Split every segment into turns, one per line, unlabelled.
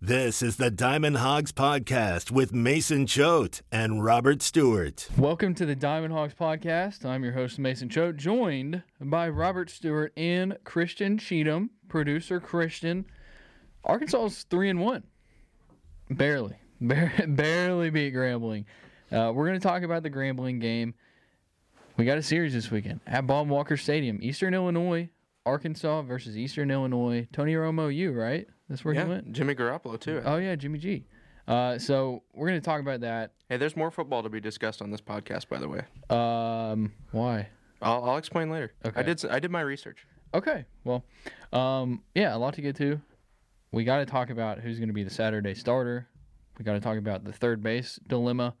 This is the Diamond Hogs Podcast with Mason Choate and Robert Stewart.
Welcome to the Diamond Hogs Podcast. I'm your host, Mason Choate, joined by Robert Stewart and Christian Cheatham, producer Christian. Arkansas is 3 and 1. Barely. barely beat Grambling. Uh, we're going to talk about the Grambling game. We got a series this weekend at Baum-Walker Stadium, Eastern Illinois, Arkansas versus Eastern Illinois. Tony Romo, you right? That's where
yeah,
he went.
Jimmy Garoppolo too.
Oh yeah, Jimmy G. Uh, so we're going to talk about that.
Hey, there's more football to be discussed on this podcast, by the way.
Um, why?
I'll, I'll explain later.
Okay.
I did. I did my research.
Okay. Well, um, yeah, a lot to get to. We got to talk about who's going to be the Saturday starter. We got to talk about the third base dilemma.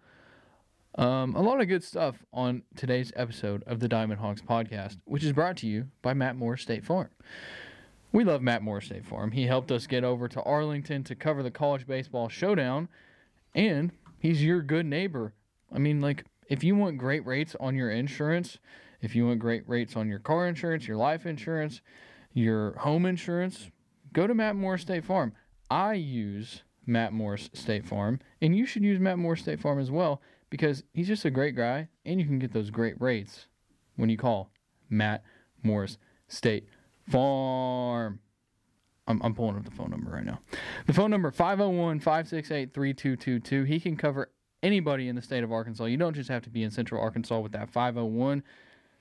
Um, a lot of good stuff on today's episode of the Diamond Hogs podcast, which is brought to you by Matt Morris State Farm. We love Matt Morris State Farm. He helped us get over to Arlington to cover the college baseball showdown, and he's your good neighbor. I mean, like, if you want great rates on your insurance, if you want great rates on your car insurance, your life insurance, your home insurance, go to Matt Moore State Farm. I use Matt Morris State Farm, and you should use Matt Morris State Farm as well because he's just a great guy, and you can get those great rates when you call Matt Morris State Farm. I'm, I'm pulling up the phone number right now. The phone number 501 568 3222. He can cover anybody in the state of Arkansas. You don't just have to be in central Arkansas with that 501,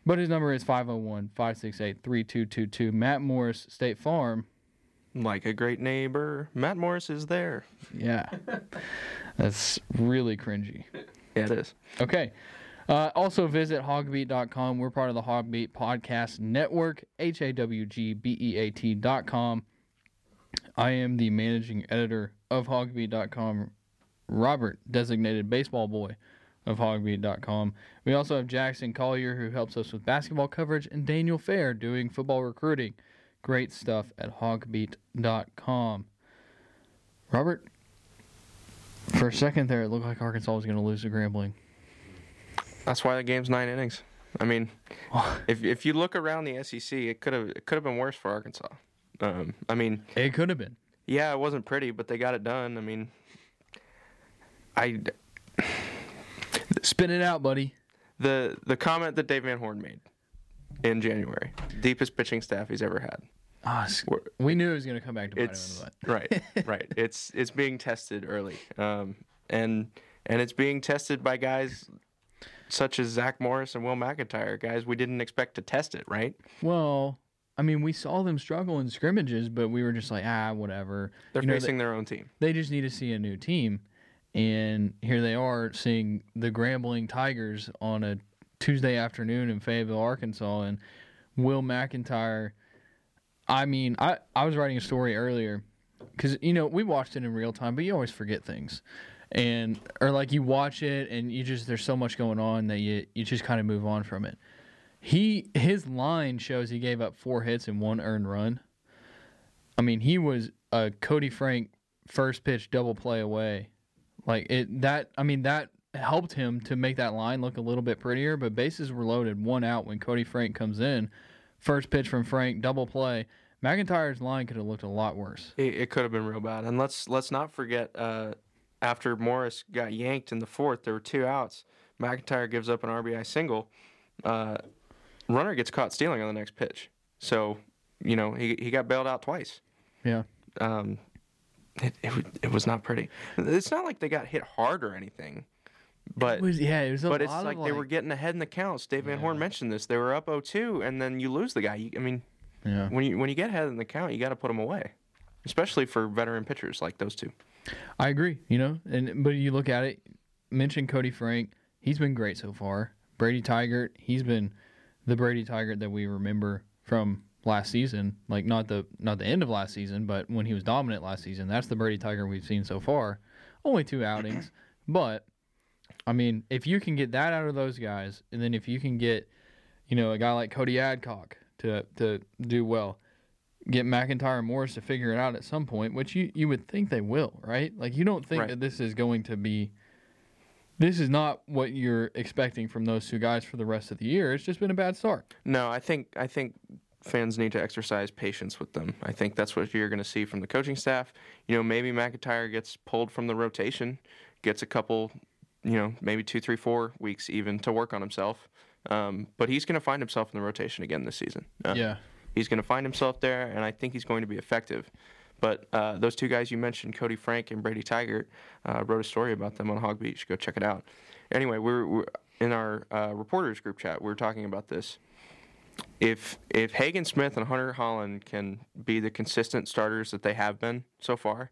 but his number is 501 568 3222. Matt Morris State Farm.
Like a great neighbor, Matt Morris is there.
Yeah. That's really cringy.
Yeah, it is.
Okay. Uh, also visit hawgbeat.com. We're part of the Hawgbeat Podcast Network, H A W G B E A T.com. I am the managing editor of hawgbeat.com. Robert, designated baseball boy of hawgbeat.com. We also have Jackson Collier, who helps us with basketball coverage, and Daniel Fair doing football recruiting. Great stuff at hawgbeat.com. Robert, for a second there, it looked like Arkansas was going to lose to Grambling.
That's why the game's nine innings. I mean, if if you look around the SEC, it could have it could have been worse for Arkansas. Um, I mean,
It could have been.
yeah, it wasn't pretty, but they got it done. I mean, I
spin it out, buddy.
the the comment that Dave Van Horn made in January, deepest pitching staff he's ever had.
Ah,
We're-
knew it was going to come back to bite him in
it's
the butt.
right right it's it's being tested early um and and it's being tested by guys such as zach morris and will mcentire guys we didn't expect to test it right
Well, I mean, we saw them struggle in scrimmages, but we were just like, ah, whatever.
they're
You know,
facing their own team
They just need to see a new team. And here they are seeing the Grambling Tigers on a Tuesday afternoon in Fayetteville, Arkansas. And Will McEntire, I mean, I, I was writing a story earlier because, you know, we watched it in real time, but you always forget things. And, or like you watch it and you just, there's so much going on that you, you just kind of move on from it. He, his line shows he gave up four hits and one earned run. I mean, he was a Koty Frank first pitch double play away. Like it that I mean that helped him to make that line look a little bit prettier, but bases were loaded, one out when Koty Frank comes in. First pitch from Frank, double play. McEntire's line could have looked a lot worse.
it, it could have been real bad and let's let's not forget uh after morris got yanked in the fourth there were two outs mcentire gives up an rbi single uh runner gets caught stealing on the next pitch so you know he, he got bailed out twice
Yeah.
um, it, it, it was not pretty. It's not like they got hit hard or anything, but
It was yeah, it was a
but it's like
of
they were getting ahead in the counts. Dave Van Horn mentioned this. They were up 0-2, and then you lose the guy. You, I mean,
Yeah.
when you when you get ahead in the count, you got to put them away, especially for veteran pitchers like those two.
I agree, you know. And but you look at it, mention Koty Frank, he's been great so far. Brady Tygart, he's been the Brady Tygart that we remember from last season. Like not the not the end of last season, but when he was dominant last season. That's the Brady Tygart we've seen so far. Only two outings, but I mean, if you can get that out of those guys, and then if you can get, you know, a guy like Cody Adcock to to do well, get McEntire and Morris to figure it out at some point, which you, you would think they will, right? Like you don't think
Right.
that this is going to be this is not what you're expecting from those two guys for the rest of the year. It's just been a bad start.
No, I think I think fans need to exercise patience with them. I think that's what you're going to see from the coaching staff. You know, maybe McIntyre gets pulled from the rotation, gets a couple, you know, maybe two, three, four weeks even to work on himself. Um, but he's going to find himself in the rotation again this season. Uh,
Yeah.
He's going to find himself there, and I think he's going to be effective. But uh, those two guys you mentioned, Koty Frank and Brady Tygart, uh, wrote a story about them on Hawgbeat. Go check it out. Anyway, we're, we're in our uh, reporters group chat. We are talking about this. If if Hagen Smith and Hunter Hollan can be the consistent starters that they have been so far,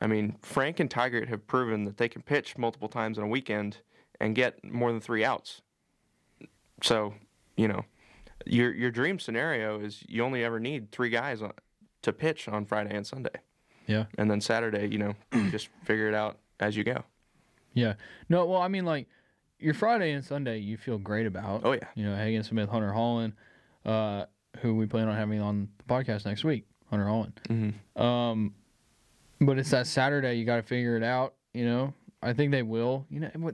I mean Frank and Tygart have proven that they can pitch multiple times in a weekend and get more than three outs. So, you know, your your dream scenario is you only ever need three guys on, to pitch on Friday and Sunday,
Yeah.
and then Saturday, you know, just figure it out as you go.
Yeah. No, well, I mean, like, your Friday and Sunday, you feel great about.
Oh yeah,
You know, Hagen Smith, Hunter Hollan, uh, who we plan on having on the podcast next week, Hunter Hollan.
hmm
Um, but it's that Saturday. You got to figure it out. You know, I think they will. You know,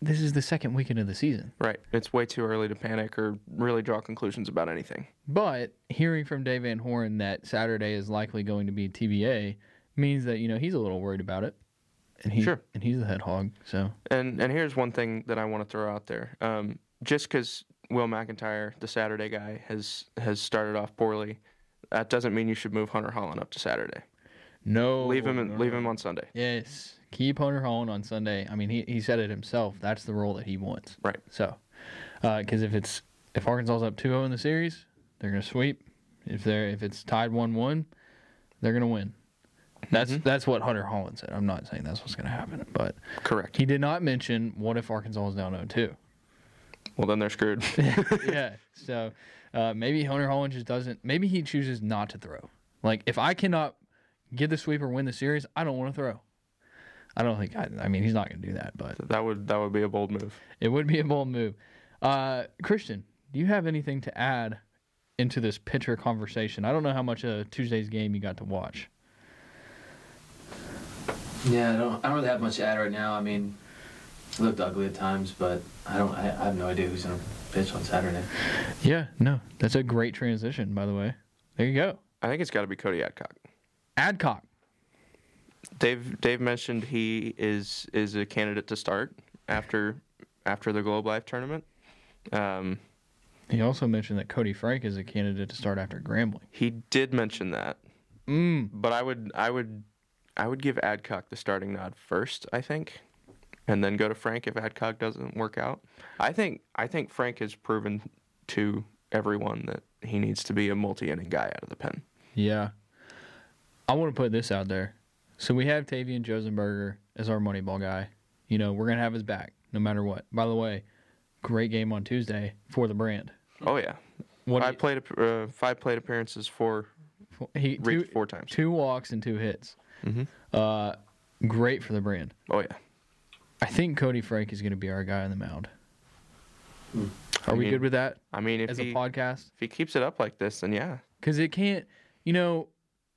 this is the second weekend of the season.
right. It's way too early to panic or really draw conclusions about anything.
But hearing from Dave Van Horn that Saturday is likely going to be TBA means that you know he's a little worried about it, and he
Sure.
and he's the head hog. So
And and here's one thing that I want to throw out there. Um, just because Will McEntire, the Saturday guy, has has started off poorly, that doesn't mean you should move Hunter Hollan up to Saturday.
no,
leave him
no,
leave
no.
him on Sunday.
Yes, keep Hunter Hollan on Sunday. I mean, he he said it himself. That's the role that he wants.
Right.
So, because if it's if Arkansas's up 2-0 in the series, they're gonna sweep. If they're if it's tied one one, they're gonna win. That's
Mhm.
that's what Hunter Hollan said. I'm not saying that's what's gonna happen, but
Correct.
he did not mention what if Arkansas is down 0-2.
Well, then they're screwed.
yeah. So uh, maybe Hunter Hollan just doesn't. Maybe he chooses not to throw. Like if I cannot get the sweep or win the series, I don't want to throw. I don't think. I, I mean, he's not going to do that, but
that would that would be a bold move.
it would be a bold move. Uh, Christian, do you have anything to add into this pitcher conversation? I don't know how much of Tuesday's game you got to watch.
Yeah, I don't. I don't really have much to add right now. I mean, it looked ugly at times, but I don't. I, I have no idea who's gonna pitch on Saturday.
Yeah, no, that's a great transition, by the way. There you go.
I think it's got to be Cody Adcock.
Adcock.
Dave Dave mentioned he is is a candidate to start after after the Globe Life tournament. Um,
He also mentioned that Koty Frank is a candidate to start after Grambling.
he did mention that,
Mm.
but I would I would I would give Adcock the starting nod first. I think, and then go to Frank if Adcock doesn't work out. I think I think Frank has proven to everyone that he needs to be a multi-inning guy out of the pen.
Yeah. I want to put this out there. So we have Tavian Josenberger as our Moneyball guy. You know, we're going to have his back no matter what. By the way, great game on Tuesday for the brand.
Oh yeah,
What
five played uh, five plate appearances for
he, two,
four times.
two walks and two hits.
Mhm.
Uh, great for the brand.
Oh yeah.
I think Koty Frank is going to be our guy on the mound.
Hmm.
Are
I
we
mean,
good with that
I mean, if
as
he
a podcast?
if he keeps it up like this, then yeah.
Because it can't, you know,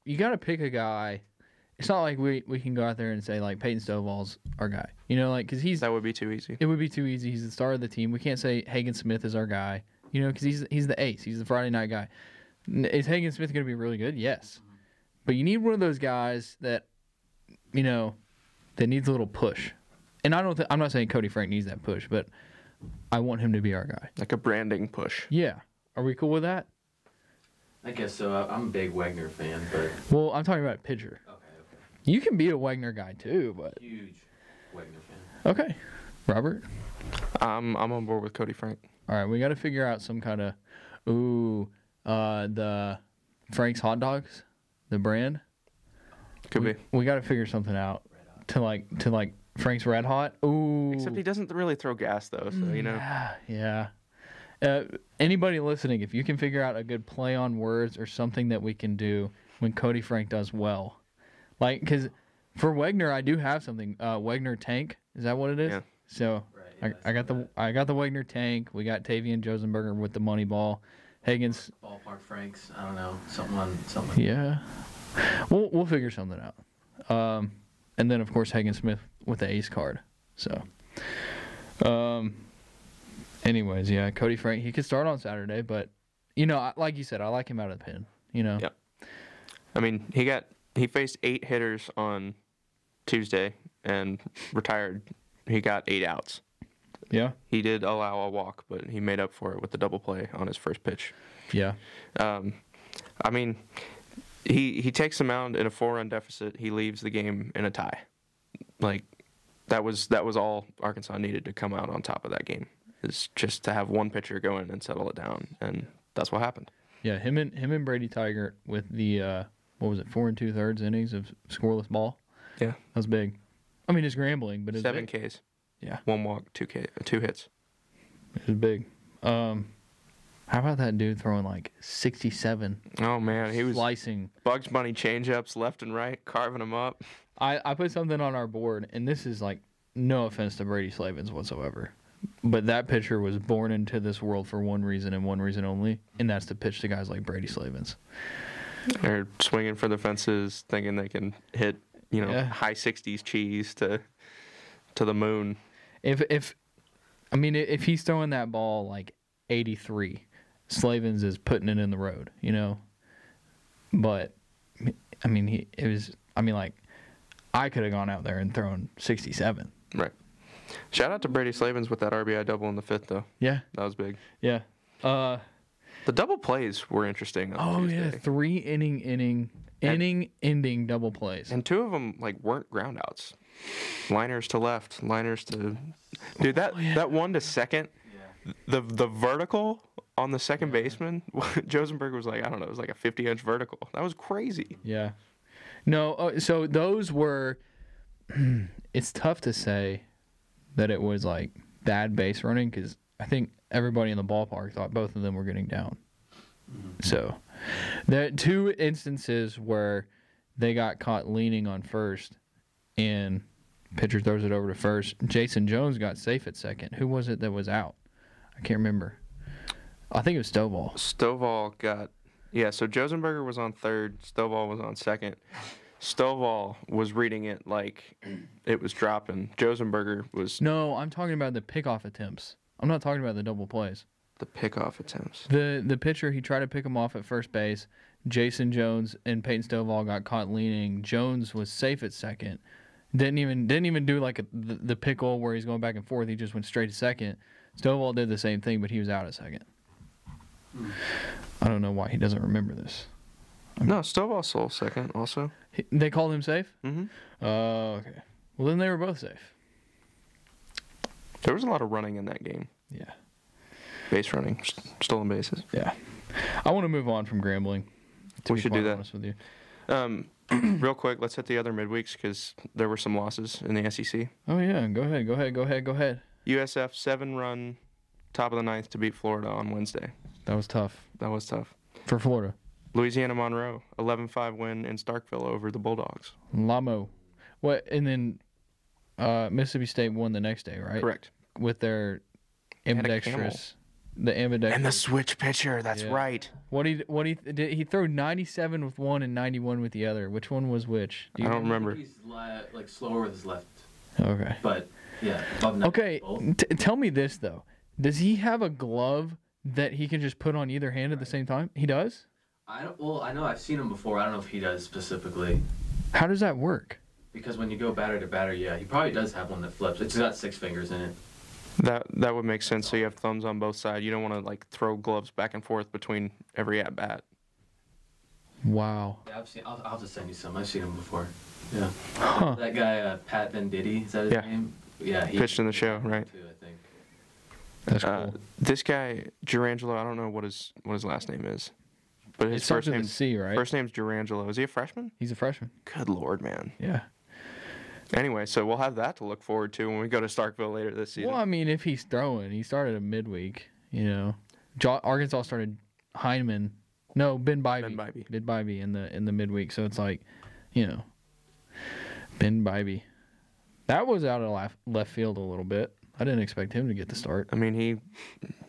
you got to pick a guy. It's not like we, we can go out there and say, like, Peyton Stovall's our guy. You know, like, because he's
That would be too easy.
It would be too easy. He's the star of the team. We can't say Hagen Smith is our guy, you know, because he's he's the ace. He's the Friday night guy. Is Hagen Smith going to be really good? Yes, but you need one of those guys that, you know, that needs a little push. And I don't. Th- I'm not saying Koty Frank needs that push, but I want him to be our guy.
Like a branding push.
Yeah. Are we cool with that?
I guess so. I- I'm a big Wegner fan, but
Well, I'm talking about pitcher.
okay, okay.
You can be a Wegner guy too, but
Huge Wegner fan.
okay. Robert.
I'm I'm on board with Koty Frank.
All right, we got to figure out some kind of, ooh, uh, the Frank's hot dogs, the brand.
Could
we,
be.
We got to figure something out to like to like Frank's Red Hot. Ooh,
Except he doesn't really throw gas though, so you know.
yeah, yeah. Uh, anybody listening, if you can figure out a good play on words or something that we can do when Koty Frank does well, like because for Wegner, I do have something. Uh, Wegner tank is that what it is?
Yeah.
So
Right.
I, I got the I got the Wegner tank. We got Tavian Josenberger with the money ball. Hagen's
ballpark Franks. I don't know. Something on something.
yeah. We'll we'll figure something out. Um, and then of course Hagen Smith with the ace card. So, um, anyways, yeah, Koty Frank he could start on Saturday, but you know, like you said, I like him out of the pen. You know,
Yep. I mean, he got he faced eight hitters on Tuesday and retired. He got eight outs.
yeah,
He did allow a walk, but he made up for it with the double play on his first pitch.
yeah,
Um, I mean, he he takes the mound in a four run deficit. He leaves the game in a tie. Like that was that was all Arkansas needed to come out on top of that game. Is just to have one pitcher go in and settle it down, and that's what happened.
yeah. Him and him and Brady Tygart with the uh, what was it, four and two thirds innings of scoreless ball.
Yeah,
That was big. I mean, it's Grambling, but it's
seven
big.
Ks,
Yeah,
one walk, two K, two hits.
it was big. Um, how about that dude throwing like 67?
Oh man, he was
slicing?
Bugs Bunny changeups left and right, carving them up.
I, I put something on our board, and this is like no offense to Brady Slavens whatsoever, but that pitcher was born into this world for one reason and one reason only, and that's to pitch to guys like Brady Slavens.
They're swinging for the fences, thinking they can hit, you know,
Yeah.
high '60s cheese to to the moon.
If if I mean if he's throwing that ball like 83, Slavens is putting it in the road, you know. But I mean he it was I mean like I could have gone out there and thrown 67.
Right. Shout out to Brady Slavens with that RBI double in the fifth, though.
Yeah.
That was big.
Yeah. Uh
The double plays were interesting.
Oh
Tuesday.
yeah, 3 inning inning inning ending double plays.
And two of them like weren't groundouts. Liners to left, liners to. Dude, that that one to second, yeah. the the vertical on the second baseman, Josenberg was like I don't know, it was like a 50 inch vertical. That was crazy.
Yeah. No, uh, so those were. it's tough to say that it was like bad base running because I think everybody in the ballpark thought both of them were getting down. Mm-hmm. So, there are two instances where they got caught leaning on first, and pitcher throws it over to first. Jayson Jones got safe at second. Who was it that was out? I can't remember. I think it was Stovall.
Stovall got yeah. So Josenberger was on third. Stovall was on second. Stovall was reading it like it was dropping. Josenberger was
No, I'm talking about the pickoff attempts. I'm not talking about the double plays.
the pickoff attempts.
The the pitcher he tried to pick him off at first base. Jayson Jones and Peyton Stovall got caught leaning. Jones was safe at second. Didn't even didn't even do like a, the, the pickle where he's going back and forth. He just went straight to second. Stovall did the same thing, but he was out at second. I don't know why he doesn't remember this.
No, Stovall stole second also.
He, they called him safe.
Mm-hmm.
Oh, okay. Well, then they were both safe.
There was a lot of running in that game.
Yeah.
Base running, st- stolen bases.
Yeah. I want to move on from grambling. to
We
be
should do that.
With you.
Um, real quick, let's hit the other midweeks because there were some losses in the SEC.
Oh yeah. Go ahead. Go ahead. Go ahead. Go ahead.
USF seven run, top of the ninth to beat Florida on Wednesday.
That was tough
That was tough.
for Florida.
Louisiana Monroe 11-5 win in Starkville over the Bulldogs.
Lamo. What? And then uh, Mississippi State won the next day, right?
Correct.
With their
had a
ambidextrous. The ambidextrous.
And the switch pitcher. That's
Yeah.
right.
what he what he did he threw 97 with one and 91 with the other. Which one was which? Do
I
you
don't remember.
He's li- like slower with his left,
Okay.
but yeah, above
Okay. T- tell me this though. Does he have a glove that he can just put on either hand at the same time? He does.
I don't. Well, I know I've seen him before. I don't know if he does specifically
How does that work?
because when you go batter to batter, yeah, he probably does have one that flips. It's got six fingers in it.
That that would make sense. So you have thumbs on both sides. You don't want to like throw gloves back and forth between every at bat.
Wow.
Yeah, I've seen. I'll, I'll just send you some. I've seen him before. Yeah.
Huh.
That guy, uh, Pat Venditti, is that his
Yeah.
name? Yeah, he
Pitched in the show, right?
Too, I think.
That's cool.
Uh, this guy Jurrangelo, I don't know what his what his last name is, but his
starts
first
with
name
C, right?
first name's Jurrangelo. Is he a freshman?
He's a freshman.
Good lord, man.
Yeah.
Anyway, so we'll have that to look forward to when we go to Starkville later this season.
Well, I mean, if he's throwing, he started a midweek. You know, Jo- Arkansas started Heineman. No, Ben Bybee.
Ben Bybee.
Ben Bybee in the in the midweek. So it's like, you know, Ben Bybee. That was out of left, left field a little bit. I didn't expect him to get the start.
I mean, he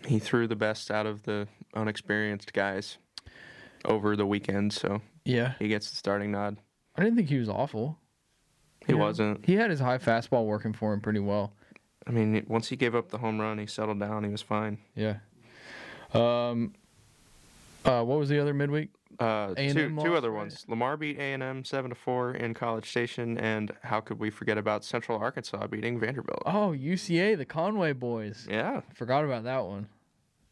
he threw the best out of the unexperienced guys over the weekend, so
Yeah,
he gets the starting nod.
I didn't think he was awful.
He
know,
wasn't.
He had his high fastball working for him pretty well.
I mean, once he gave up the home run, he settled down. He was fine.
Yeah. Um, Uh, what was the other midweek?
Uh,
A&M
two
lost,
two other
right?
ones. Lamar beat A and M seven to four in College Station, and how could we forget about Central Arkansas beating Vanderbilt?
Oh, UCA, the Conway boys.
Yeah.
Forgot about that one.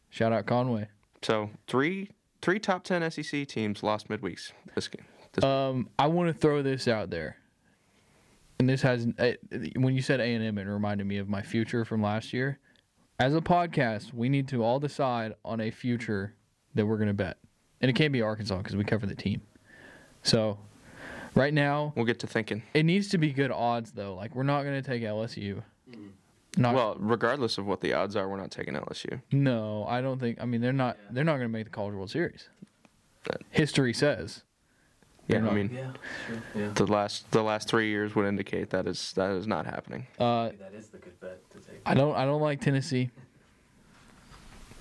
Shout out Conway.
So three three top ten SEC teams lost midweeks this game. This,
Um, I want to throw this out there, and this has uh, when you said A and M, it reminded me of my future from last year. As a podcast, we need to all decide on a future that we're going to bet, and it can't be Arkansas because we cover the team. So, right now,
we'll get to thinking.
it needs to be good odds though. Like we're not going to take LSU. Not
Well, regardless of what the odds are, we're not taking LSU.
no, I don't think. I mean, they're not. They're not going to make the College World Series. History says.
Yeah, I mean
Yeah, sure. Yeah.
the last the last three years would indicate that is that is not happening.
Uh,
that is the good bet to take.
I don't. I don't like Tennessee.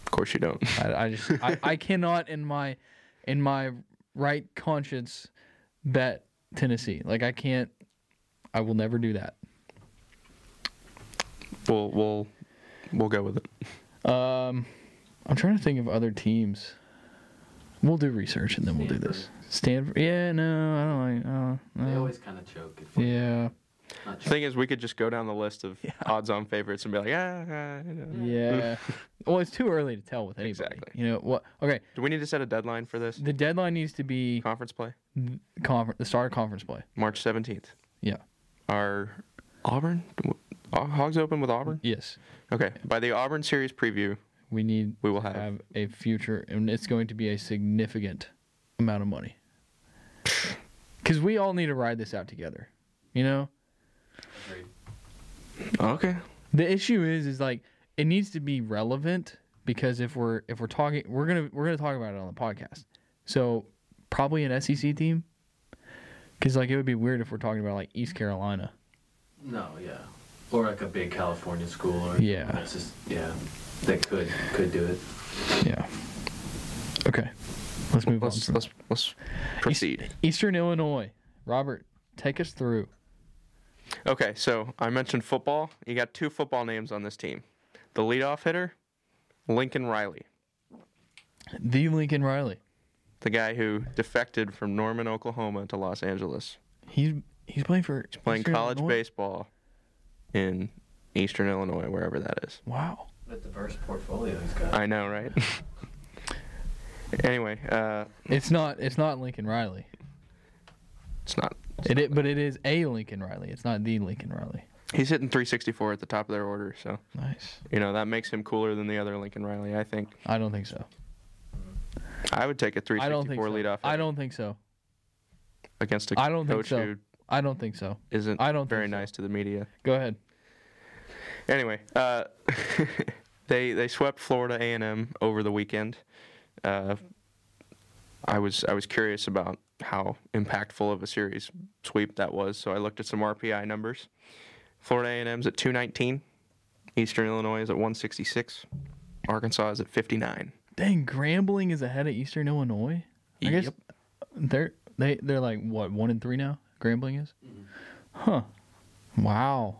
Of course you don't.
I, I just I, I cannot in my in my right conscience bet Tennessee. Like I can't. I will never do that.
we'll we'll we'll go with it.
Um, I'm trying to think of other teams. We'll do research and then we'll do this. Stanford. Yeah, no, I don't like. Uh,
They
no.
always kind of choke. If
Yeah,
The thing is, we could just go down the list of odds-on favorites and be like, ah, ah, you know.
yeah. well, it's too early to tell with anybody.
Exactly.
You know what? Okay,
Do we need to set a deadline for this
the deadline needs to be
conference play?
conference. The start of conference play.
March seventeenth.
Yeah.
Our Auburn uh, Hogs open with Auburn?
Yes.
Okay. By the Auburn series preview,
We need
we will
to
have.
have a future, and it's going to be a significant amount of money. Because we all need to ride this out together. You know,
Okay.
the issue is, is like it needs to be relevant because if we're if we're talking, we're gonna we're gonna talk about it on the podcast. So probably an SEC team. Because like it would be weird if we're talking about like East Carolina.
No, yeah. Or like a big California school. Or
Yeah.
That's just yeah. That could could do it.
Yeah. Okay. Let's move
Let's
on.
let's let's proceed.
Eastern Illinois. Robert, take us through.
Okay, so I mentioned football. You got two football names on this team. The leadoff hitter, Lincoln Riley,
The Lincoln Riley.
the guy who defected from Norman, Oklahoma to Los Angeles.
He's he's playing for He's
Playing
Eastern
college
Illinois?
baseball in Eastern Illinois, wherever that is.
Wow.
What a diverse portfolio he's got.
I know, right? anyway, uh,
It's not it's not Lincoln Riley.
it's not.
It, i- but it is a Lincoln Riley. It's not the Lincoln Riley.
He's hitting 364 at the top of their order, so
Nice.
you know that makes him cooler than the other Lincoln Riley. I think
I don't think so.
I would take a
I don't think
364
so.
leadoff
I don't think so.
against a
I don't think
coach
so.
who
I don't think so.
isn't
I don't
very
think so.
nice to the media.
Go ahead.
Anyway, uh, they they swept Florida A and M over the weekend. Uh, I was I was curious about how impactful of a series sweep that was, so I looked at some RPI numbers. Florida A and M's at 219, Eastern Illinois is at 166, Arkansas is at 59.
Dang, Grambling is ahead of Eastern Illinois. I guess they're they they're like what one and three now. Grambling is. Huh. Wow.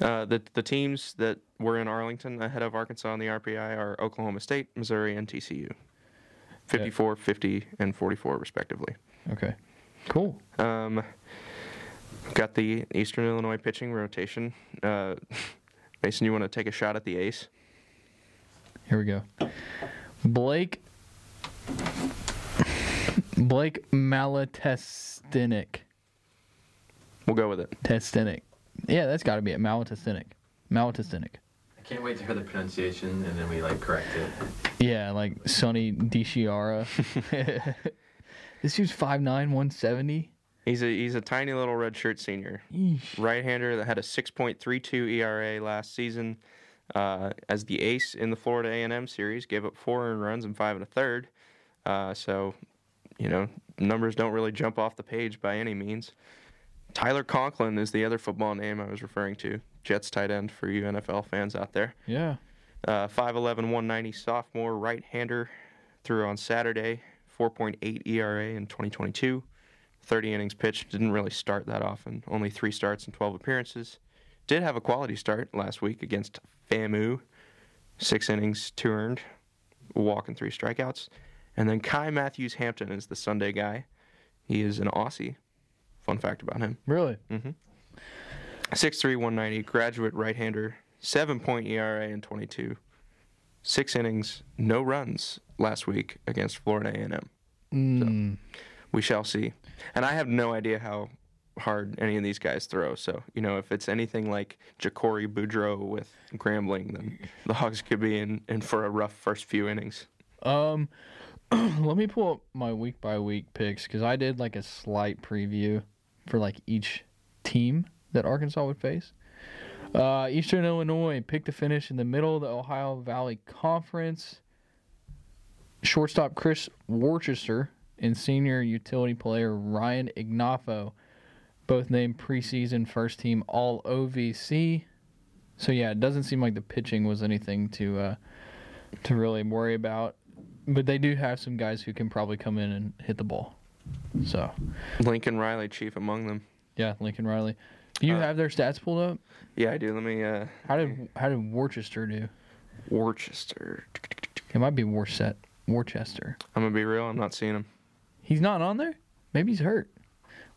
Uh, the the teams that were in Arlington ahead of Arkansas in the RPI are Oklahoma State, Missouri, and TCU. 54, 50, and 44 respectively.
Okay. Cool.
Um, got the Eastern Illinois pitching rotation. Uh, Mason, you want to take a shot at the ace?
Here we go. Blake Blake Malatestinic.
We'll go with it.
Testinic. Yeah, that's got to be it. Malatestinic. Malatestinic.
I can't wait to hear the pronunciation and then we like correct it.
Yeah, like Sonny DiChiara. this dude's 5'9", 170.
He's a he's a tiny little redshirt senior,
Eesh.
right-hander that had a 6.32 ERA last season. Uh, as the ace in the Florida A&M series, gave up four earned runs and five and a third. Uh, so, you know, numbers don't really jump off the page by any means. Tyler Conklin is the other football name I was referring to. Jets tight end for you NFL fans out there.
Yeah.
Uh, 5'11", 190 sophomore right-hander. Threw on Saturday, 4.8 ERA in 2022. 30 innings pitched. Didn't really start that often. Only three starts and 12 appearances. Did have a quality start last week against FAMU. Six innings, two earned, walk and three strikeouts. And then Kai Matthews Hampton is the Sunday guy. He is an Aussie. Fun fact about him.
Really?
6'3", 190, graduate right-hander, seven-point ERA in 22, six innings, no runs last week against Florida A&M.
Mm.
We shall see. And I have no idea how hard any of these guys throw. So, you know, if it's anything like Ja'Cory Boudreaux with Grambling, then the Hogs could be in, in for a rough first few innings.
Um, let me pull up my week by week picks because I did like a slight preview for like each team that Arkansas would face. Uh, Eastern Illinois picked to finish in the middle of the Ohio Valley Conference. Shortstop Chris Worcester and senior utility player Ryan Ignafo, both named preseason first team All OVC. So yeah, it doesn't seem like the pitching was anything to uh, to really worry about. But they do have some guys who can probably come in and hit the ball. So
Lincoln Riley, chief among them.
yeah, Lincoln Riley. Do you
Uh,
have their stats pulled up?
Yeah, I do. Let me, uh,
How did how did Worcester do?
Worcester.
It might be Worcester. Worcester.
I'm to be real. I'm not seeing him.
He's not on there. Maybe he's hurt.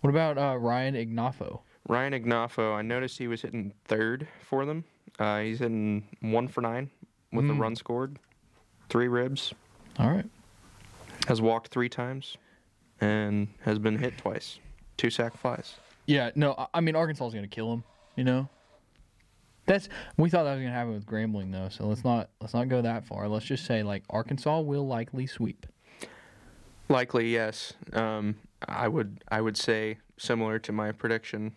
What about uh, Ryan Ignafo?
Ryan Ignafo, I noticed he was hitting third for them. Uh, he's hitting one for nine with a
Mm.
run scored, three ribs,
All right.
has walked three times, and has been hit twice. Two sack flies.
Yeah. No. I- mean Arkansas is gonna kill him. You know. That's we thought that was gonna happen with Grambling though. So let's not let's not go that far. Let's just say like Arkansas will likely sweep.
Likely, yes. Um, I would I would say similar to my prediction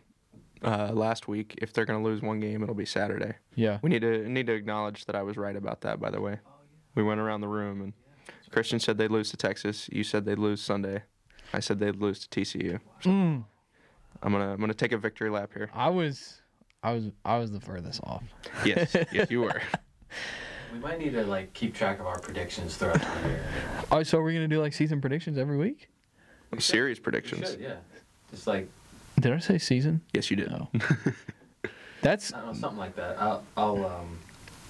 uh, last week. If they're going to lose one game, it'll be Saturday.
Yeah.
We need to need to acknowledge that I was right about that. By the way, we went around the room and Christian said they'd lose to Texas. You said they'd lose Sunday. I said they'd lose to TCU.
Mm.
I'm gonna I'm gonna take a victory lap here.
I was I was I was the furthest off.
Yes, yes, you were.
We might need to like keep track of our predictions throughout the year.
Oh, so we're gonna do like season predictions every week?
Serious
We
predictions.
should, yeah. Just like
Did I say season?
Yes, you did.
No. That's
I don't know, something like that. I'll I'll um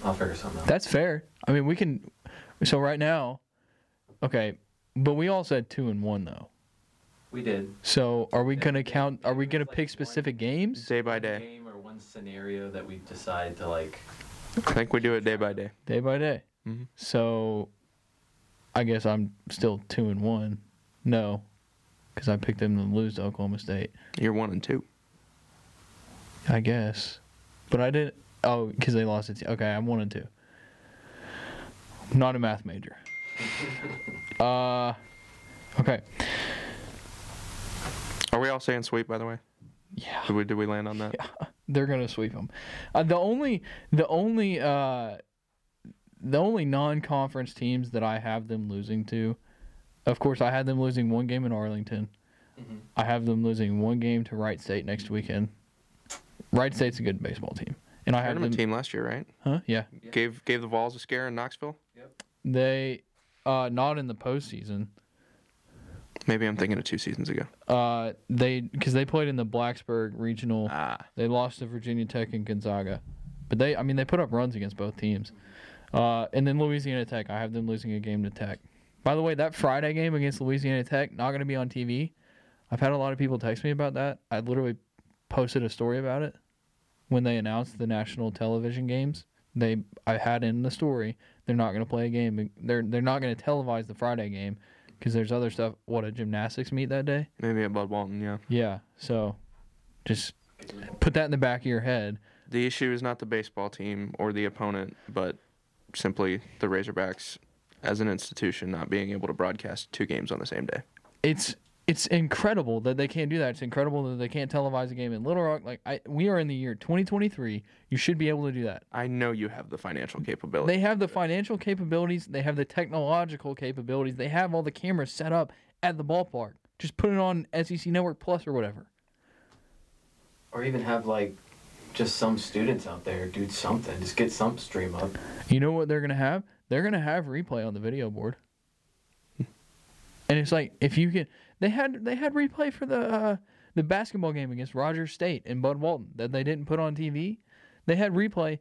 I'll figure something out.
that's fair. I mean, we can. So right now, okay, but we all said two and one though.
We did.
So are we gonna count? Are we gonna
Like
pick
one-
specific games
Day by day.
game or one scenario that we decide to like.
I think we do it day by day.
day by day?
Mhm.
So, I guess I'm still two and one. No, because I picked them to lose to Oklahoma State.
You're one and two.
I guess, but I didn't. Oh, because they lost it. to- Okay, I'm one and two. I'm not a math major. uh, okay.
Are we all saying sweep? By the way,
Yeah,
did we did we land on that?
they're gonna sweep them. Uh, the only, the only, uh, the only non-conference teams that I have them losing to, of course, I had them losing one game in Arlington.
Mhm.
I have them losing one game to Wright State next weekend. Wright State's a good baseball team, and I had them.
Tournament team last year, right?
Huh? Yeah.
Yeah.
Gave gave the Vols a scare in Knoxville. Yep.
They, uh, not in the postseason.
Maybe I'm thinking of two seasons ago.
Uh, they because they played in the Blacksburg regional.
Ah,
They lost to Virginia Tech and Gonzaga, but they I mean they put up runs against both teams. Uh, and then Louisiana Tech, I have them losing a game to Tech. By the way, that Friday game against Louisiana Tech not going to be on TV. I've had a lot of people text me about that. I literally posted a story about it when they announced the national television games. They I had in the story they're not going to play a game. They're they're not going to televise the Friday game because there's other stuff. What a gymnastics meet that day.
maybe at Bud Walton. Yeah.
Yeah, so just put that in the back of your head.
The issue is not the baseball team or the opponent, but simply the Razorbacks as an institution not being able to broadcast two games on the same day.
It's it's incredible that they can't do that. It's incredible that they can't televise a game in Little Rock. Like I, we are in the year 2023. You should be able to do that.
I know you have the financial capability.
They have the financial capabilities. They have the technological capabilities. They have all the cameras set up at the ballpark. Just put it on SEC Network Plus or whatever.
Or even have like just some students out there do something. Just get some stream up.
You know what they're gonna have? They're gonna have replay on the video board. And it's like if you can, they had they had replay for the uh, the basketball game against Rogers State and Bud Walton that they didn't put on TV. They had replay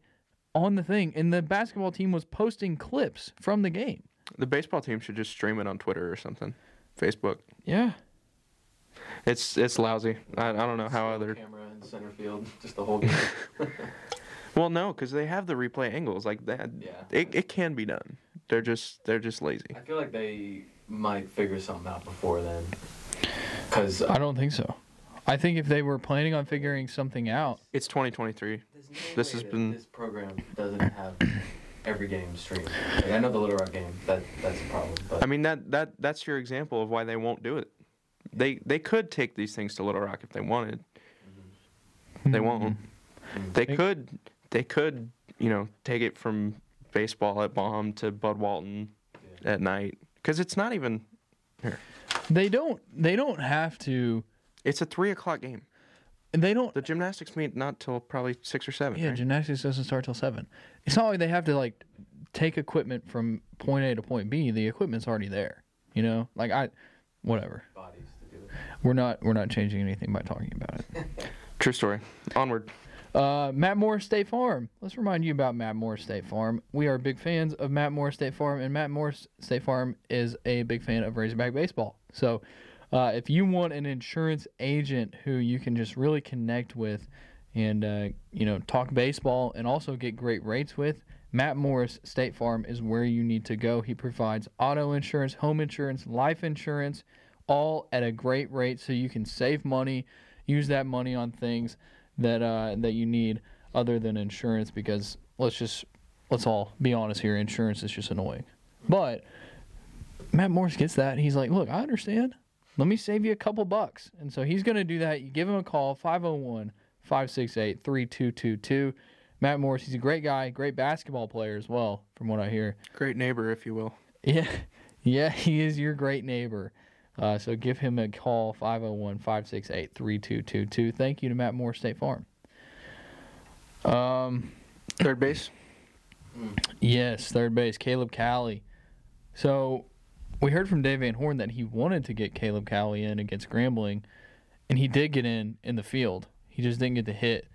on the thing, and the basketball team was posting clips from the game.
The baseball team should just stream it on Twitter or something, Facebook.
Yeah.
It's it's lousy. I, I don't know how other.
camera in center field, just the whole game.
Well, no, because they have the replay angles like that.
Yeah.
It, it can be done. They're just they're just lazy.
I feel like they might figure something out before then. Because uh,
I don't think so. I think if they were planning on figuring something out,
It's 2023.
No
This
way
has
that
been-
This program doesn't have every game streamed. Like, I know the Little Rock game. That that's a problem. But
I mean that that that's your example of why they won't do it. They they could take these things to Little Rock if they wanted. They mm-hmm. won't. Mm-hmm. They
Think-
could they could you know take it from baseball at Baum to Bud Walton at night because it's not even. Here.
They don't they don't have to
It's a three o'clock game.
And they don't
The gymnastics meet not till probably six or seven.
Yeah,
right?
gymnastics doesn't start till seven. It's not like they have to like take equipment from point A to point B. The equipment's already there. You know, like I, whatever.
bodies to do it.
We're not we're not changing anything by talking about it.
True story. Onward.
Uh, Matt Morris State Farm. Let's remind you about Matt Morris State Farm. We are big fans of Matt Morris State Farm, and Matt Morris State Farm is a big fan of Razorback baseball. So, uh, if you want an insurance agent who you can just really connect with, and uh, you know talk baseball and also get great rates with, Matt Morris State Farm is where you need to go. He provides auto insurance, home insurance, life insurance, all at a great rate, so you can save money, use that money on things that uh, that you need other than insurance because let's just let's all be honest here insurance is just annoying. But matt morris gets that. He's like look i understand. Let me save you a couple bucks. And so he's going to do that. You give him a call 501-568-3222 matt morris he's a great guy great basketball player as well from what i hear.
Great neighbor, if you will.
yeah, yeah, he is your great neighbor. Uh, so give him a call 501 568 3222. Thank you to Matt Morris State Farm. Um,
Third base.
yes, third base, Caleb Cali. So we heard from Dave Van Horn that he wanted to get Caleb Cali in against Grambling, and he did get in in the field. He just didn't get the hit.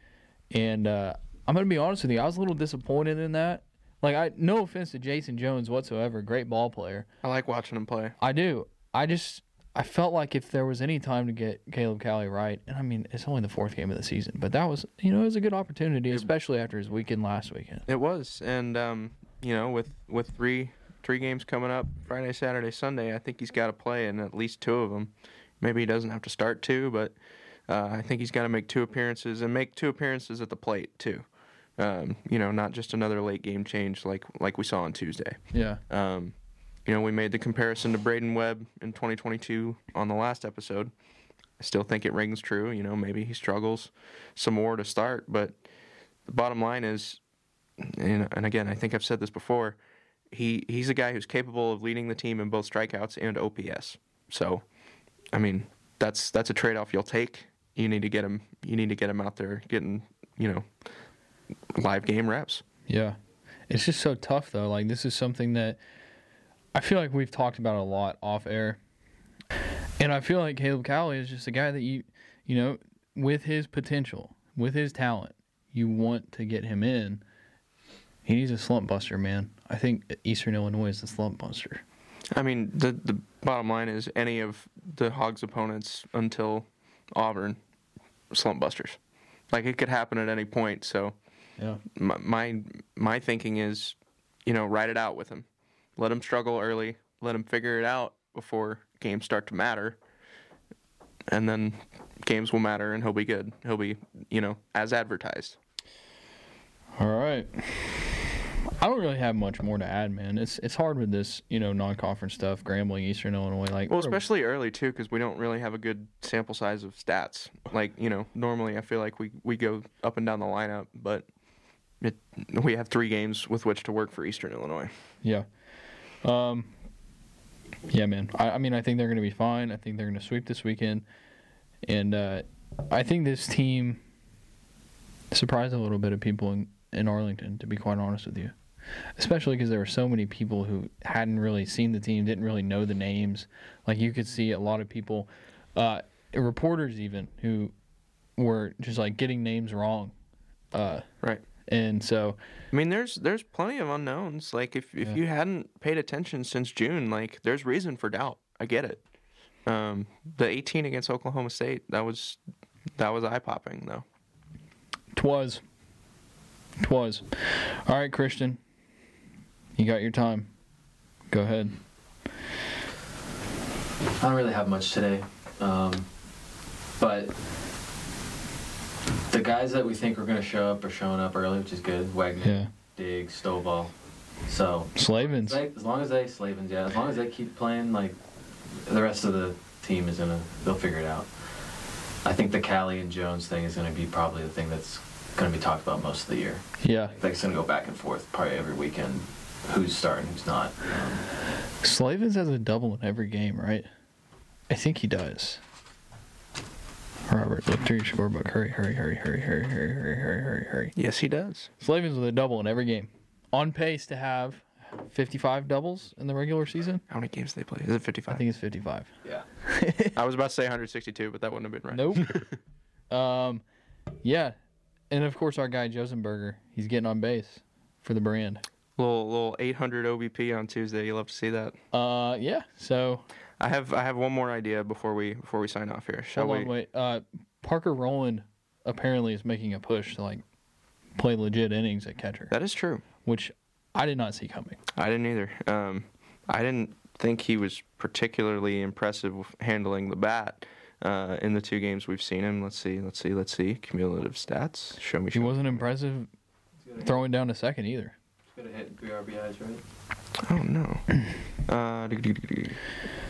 And uh, I'm going to be honest with you, I was a little disappointed in that. Like, I no offense to Jayson Jones whatsoever, great ball player.
I like watching him play.
I do. I just I felt like if there was any time to get Caleb Cali right, and I mean it's only the fourth game of the season, but that was you know it was a good opportunity, especially after his weekend last weekend.
It was, and um, you know, with with three three games coming up, Friday, Saturday, Sunday, I think he's got to play in at least two of them. Maybe he doesn't have to start two, but uh, I think he's got to make two appearances and make two appearances at the plate too. Um, you know, not just another late game change like like we saw on Tuesday.
Yeah.
Um, you know, we made the comparison to Braydon Webb in 2022 on the last episode. I still think it rings true. You know, maybe he struggles some more to start, but the bottom line is, and, and again, I think I've said this before. He he's a guy who's capable of leading the team in both strikeouts and OPS. So, I mean, that's that's a trade off you'll take. You need to get him. You need to get him out there getting you know live game reps.
Yeah. It's just so tough though. Like this is something that I feel like we've talked about it a lot off air. And I feel like Caleb Cali is just a guy that you you know, with his potential, with his talent, you want to get him in. He needs a slump buster, man. I think Eastern Illinois is the slump buster.
I mean, the the bottom line is any of the Hogs' opponents until Auburn, slump busters. Like it could happen at any point. So
Yeah.
my my, my thinking is, you know, ride it out with him. Let him struggle early. Let him figure it out before games start to matter. And then games will matter, and he'll be good. He'll be, you know, as advertised.
All right. I don't really have much more to add, man. It's it's hard with this, you know, non-conference stuff, Grambling, Eastern Illinois, like
Well, especially early too, because we don't really have a good sample size of stats. Like you know, normally I feel like we we go up and down the lineup, but it, we have three games with which to work for Eastern Illinois.
Yeah. Um. Yeah, man. I, I mean, I think they're going to be fine. I think they're going to sweep this weekend, and uh, I think this team surprised a little bit of people in, in Arlington. To be quite honest with you, especially because there were so many people who hadn't really seen the team, didn't really know the names. Like you could see a lot of people, uh, reporters even who were just like getting names wrong. Uh,
Right.
And so,
I mean, there's there's plenty of unknowns. Like if if
Yeah.
you hadn't paid attention since June, like there's reason for doubt. I get it. Um, the 18 against Oklahoma State that was that was eye popping though.
twas. Twas. All right, Christian. You got your time. Go ahead.
I don't really have much today, um, but the guys that we think are going to show up are showing up early, which is good. Wegner,
Yeah.
Diggs, Stovall. So
Slavens.
they, as long as they Slavens, yeah, as long as they keep playing, like the rest of the team is gonna, they'll figure it out. I think the Cali and Jones thing is gonna be probably the thing that's gonna be talked about most of the year.
Yeah.
Like it's gonna go back and forth probably every weekend. Who's starting, who's not. Um,
Slavens has a double in every game, right? I think he does. Robert, look through your scorebook. Hurry, hurry, hurry, hurry, hurry, hurry, hurry, hurry, hurry, hurry.
Yes, he does.
Slavens with a double in every game. On pace to have 55 doubles in the regular season.
How many games they play? Is it 55?
I think it's 55.
yeah.
I was about to say 162, but that wouldn't have been right.
Nope. um, yeah, and of course our guy Josenberger, he's getting on base for the brand.
Little little 800 OBP on Tuesday. You love to see that.
Uh, yeah. So
I have I have one more idea before we before we sign off here. Shall
hold
we?
on, wait. Uh, Parker Rowland apparently is making a push to like play legit innings at catcher,
That is true.
which I did not see coming.
I didn't either. Um, I didn't think he was particularly impressive with handling the bat uh, in the two games we've seen him. Let's see, let's see, let's see. Cumulative stats. Show me.
He
Show me.
wasn't impressive throwing down a second either.
He's gonna hit three RBIs, right?
Oh no. Uh,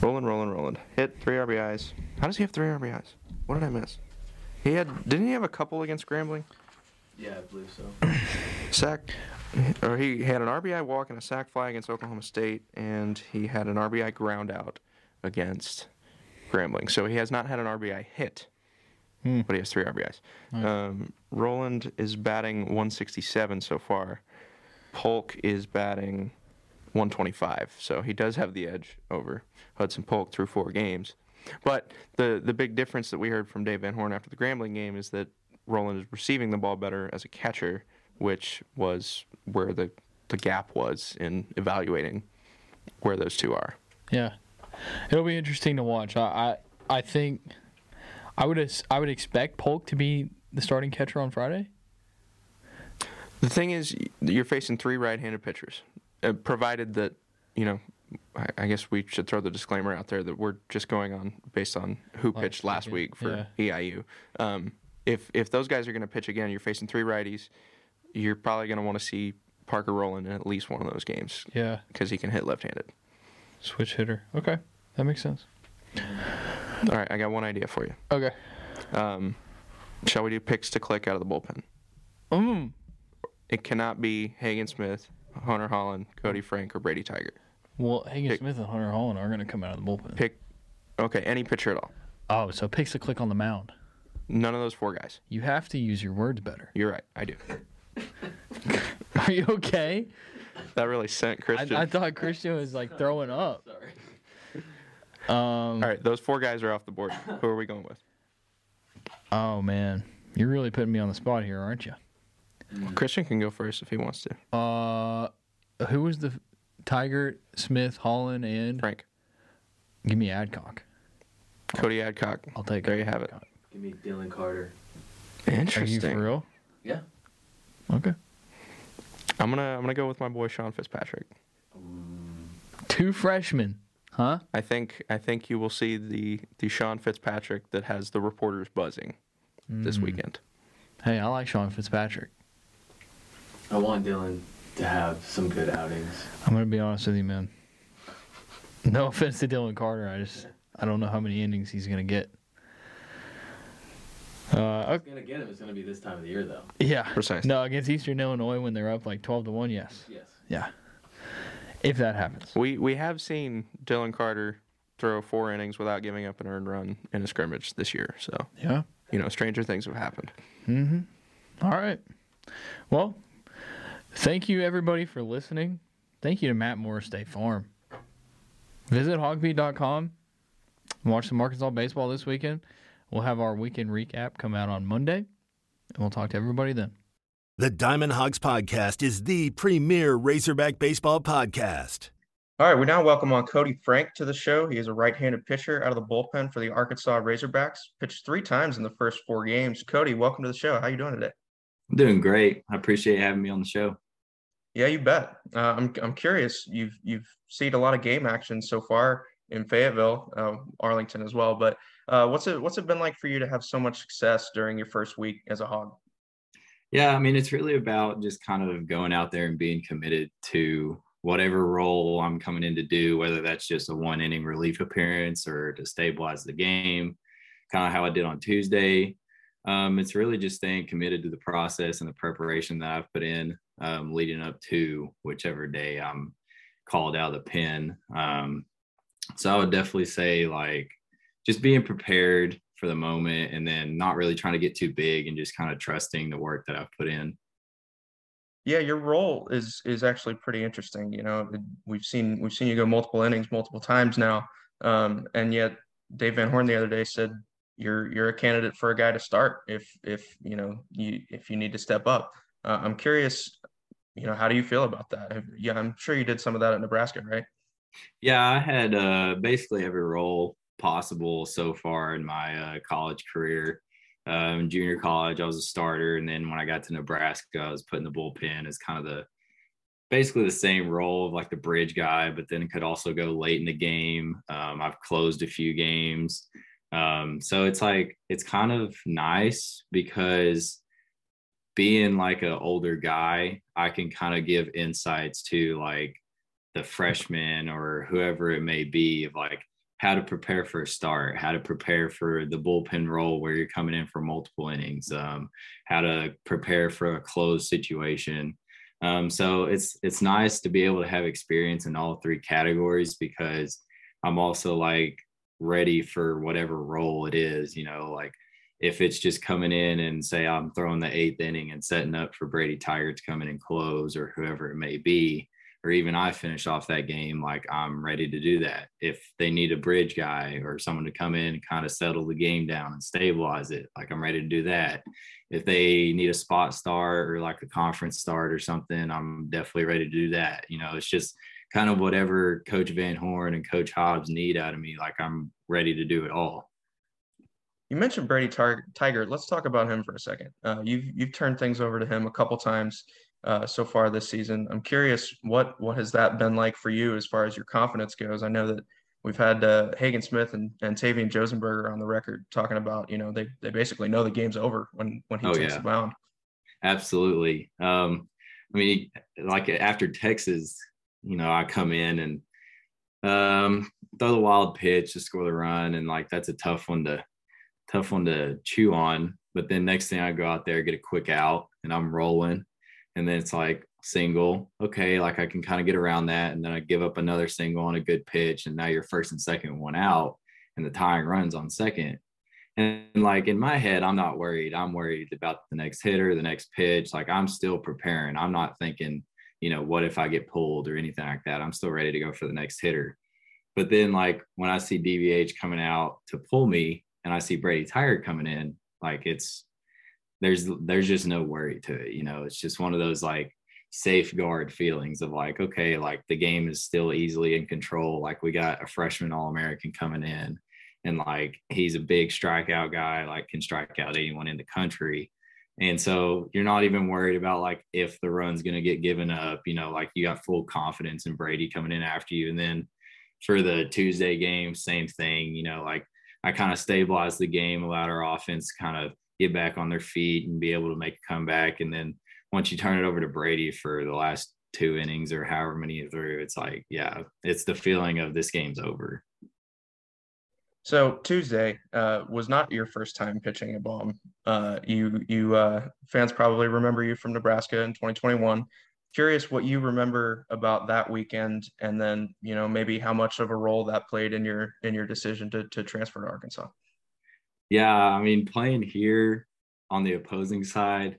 rolling, rolling, rolling. Hit three RBIs. How does he have three RBIs? What did I miss? He had. Didn't he have a couple against Grambling?
Yeah, I believe so.
Sack, or he had an RBI walk and a sack fly against Oklahoma State, and he had an RBI ground out against Grambling. So he has not had an RBI hit,
Hmm.
but he has three RBIs.
Nice.
Um, Rowland is batting 167 so far. Polk is batting 125, so he does have the edge over Hudson Polk through four games. But the the big difference that we heard from Dave Van Horn after the Grambling game is that Rowland is receiving the ball better as a catcher, which was where the the gap was in evaluating where those two are.
Yeah, it'll be interesting to watch. I I, I think I would I would expect Polk to be the starting catcher on Friday.
The thing is, you're facing three right-handed pitchers, uh, provided that you know. I, I guess we should throw the disclaimer out there that we're just going on based on who
Last
pitched last week for EIU. Um, if if those guys are going to pitch again, you're facing three righties. You're probably going to want to see Parker Rowland in at least one of those games
Yeah,
because he can hit left-handed.
switch hitter. Okay, that makes sense.
All right, I got one idea for you.
Okay.
Um, shall we do picks to click out of the bullpen?
Mm.
It cannot be Hagen Smith, Hunter Hollan, Koty Frank, or Brady Tygart.
Well, Hagen
Pick-
Smith and Hunter Hollan are going to come out of the bullpen.
Pick, okay, any pitcher at all.
Oh, so picks a click on the mound.
None of those four guys.
You have to use your words better.
You're right. I do.
Are you okay?
That really sent
I,
Christian.
I thought Christian was like throwing up.
Sorry.
Um.
all right, those four guys are off the board. Who are we going with?
Oh man, you're really putting me on the spot here, aren't you?
Christian can go first if he wants to.
Uh, who was the Tygart, Smith, Hollan, and
Frank,
give me Adcock.
Cody Adcock.
I'll take.
There you have it.
Give me Dylan Carter. Interesting.
Are you
Interesting.
for real?
Yeah.
Okay.
I'm gonna I'm gonna go with my boy Sean Fitzpatrick.
Two freshmen, huh?
I think I think you will see the the Sean Fitzpatrick that has the reporters buzzing this
Mm.
weekend.
Hey, I like Sean Fitzpatrick.
I want Dylan to have some good outings.
I'm gonna be honest with you, man. No offense to Dylan Carter, I just I don't know how many innings he's gonna get. Uh,
He's
okay.
gonna get him. It's gonna be this time of the year, though.
yeah,
Precisely.
No, against Eastern Illinois when they're up like twelve to one, yes,
Yes.
yeah. If that happens,
We we have seen Dylan Carter throw four innings without giving up an earned run in a scrimmage this year. So
yeah.
you know, stranger things have happened.
Mm-hmm. All right. Well, thank you everybody for listening. Thank you to Matt Morris State Farm. Visit hawgbeat.com. Watch some Arkansas baseball this weekend. We'll have our weekend recap come out on Monday, and we'll talk to everybody then.
The Diamond Hogs Podcast is the premier Razorback baseball podcast.
All right, we now welcome on Koty Frank to the show. He is a right-handed pitcher out of the bullpen for the Arkansas Razorbacks. Pitched three times in the first four games. Koty, welcome to the show. How are you doing today?
I'm doing great. I appreciate having me on the show.
Yeah, you bet. Uh, I'm I'm curious. You've you've seen a lot of game action so far in Fayetteville, uh, Arlington as well. But uh, what's it what's it been like for you to have so much success during your first week as a hog?
Yeah, I mean, it's really about just kind of going out there and being committed to whatever role I'm coming in to do, whether that's just a one inning relief appearance or to stabilize the game, kind of how I did on Tuesday. Um, it's really just staying committed to the process and the preparation that I've put in um, leading up to whichever day I'm called out of the pen. Um, so I would definitely say like just being prepared for the moment and then not really trying to get too big and just kind of trusting the work that I've put in.
Yeah, your role is is actually pretty interesting. You know, we've seen we've seen you go multiple innings multiple times now, um, and yet Dave Van Horn the other day said you're you're a candidate for a guy to start if if you know you if you need to step up. Uh, I'm curious, you know, how do you feel about that? Yeah, I'm sure you did some of that at Nebraska, right?
Yeah, I had uh, basically every role possible so far in my uh, college career. Um, junior college, I was a starter, and then when I got to Nebraska, I was put in the bullpen as kind of the basically the same role of like the bridge guy, but then could also go late in the game. Um, I've closed a few games, um, so it's like it's kind of nice because being like an older guy, I can kind of give insights to like the freshmen or whoever it may be of like how to prepare for a start, how to prepare for the bullpen role where you're coming in for multiple innings, um, how to prepare for a closed situation. Um, so it's it's nice to be able to have experience in all three categories because I'm also like ready for whatever role it is. You know, like if it's just coming in and say I'm throwing the eighth inning and setting up for Brady Tygart to come in and close or whoever it may be, or even I finish off that game, like I'm ready to do that. If they need a bridge guy or someone to come in and kind of settle the game down and stabilize it, like I'm ready to do that. If they need a spot start or like a conference start or something, I'm definitely ready to do that. You know, it's just kind of whatever Coach Van Horn and Coach Hobbs need out of me, like I'm ready to do it all.
You mentioned Brady Tar- Tygart. Let's talk about him for a second. Uh, you've you've turned things over to him a couple times uh, so far this season. I'm curious what what has that been like for you as far as your confidence goes. I know that we've had uh, Hagen Smith and, and Tavian Josenberger on the record talking about you know they they basically know the game's over when when he oh, takes yeah. the mound.
Absolutely. Um, I mean, like after Texas, you know, I come in and um, throw the wild pitch to score the run, and like that's a tough one to tough one to chew on. But then next thing I go out there, get a quick out, and I'm rolling. And then it's like single okay like i can kind of get around that. And then i give up another single on a good pitch and now you're first and second one out and the tying runs on second. And like in my head i'm not worried. I'm worried about the next hitter the next pitch. Like i'm still preparing. I'm not thinking you know what if i get pulled or anything like that. I'm still ready to go for the next hitter. But then like when i see dvh coming out to pull me and i see brady Tygart coming in like it's there's there's just no worry to it you know? It's just one of those like safeguard feelings of like okay like the game is still easily in control. Like we got a freshman all-american coming in and like he's a big strikeout guy like can strike out anyone in the country. And so you're not even worried about like if the run's going to get given up you know like you got full confidence in brady coming in after you. And then for the tuesday game same thing you know like i kind of stabilized the game allowed our offense kind of get back on their feet and be able to make a comeback. And then once you turn it over to Brady for the last two innings or however many through, it's like, yeah, it's the feeling of this game's over.
So Tuesday uh, was not your first time pitching a Baum. Uh, you you uh, fans probably remember you from Nebraska in 2021. Curious what you remember about that weekend, and then you know maybe how much of a role that played in your in your decision to to transfer to Arkansas.
Yeah, I mean, playing here on the opposing side,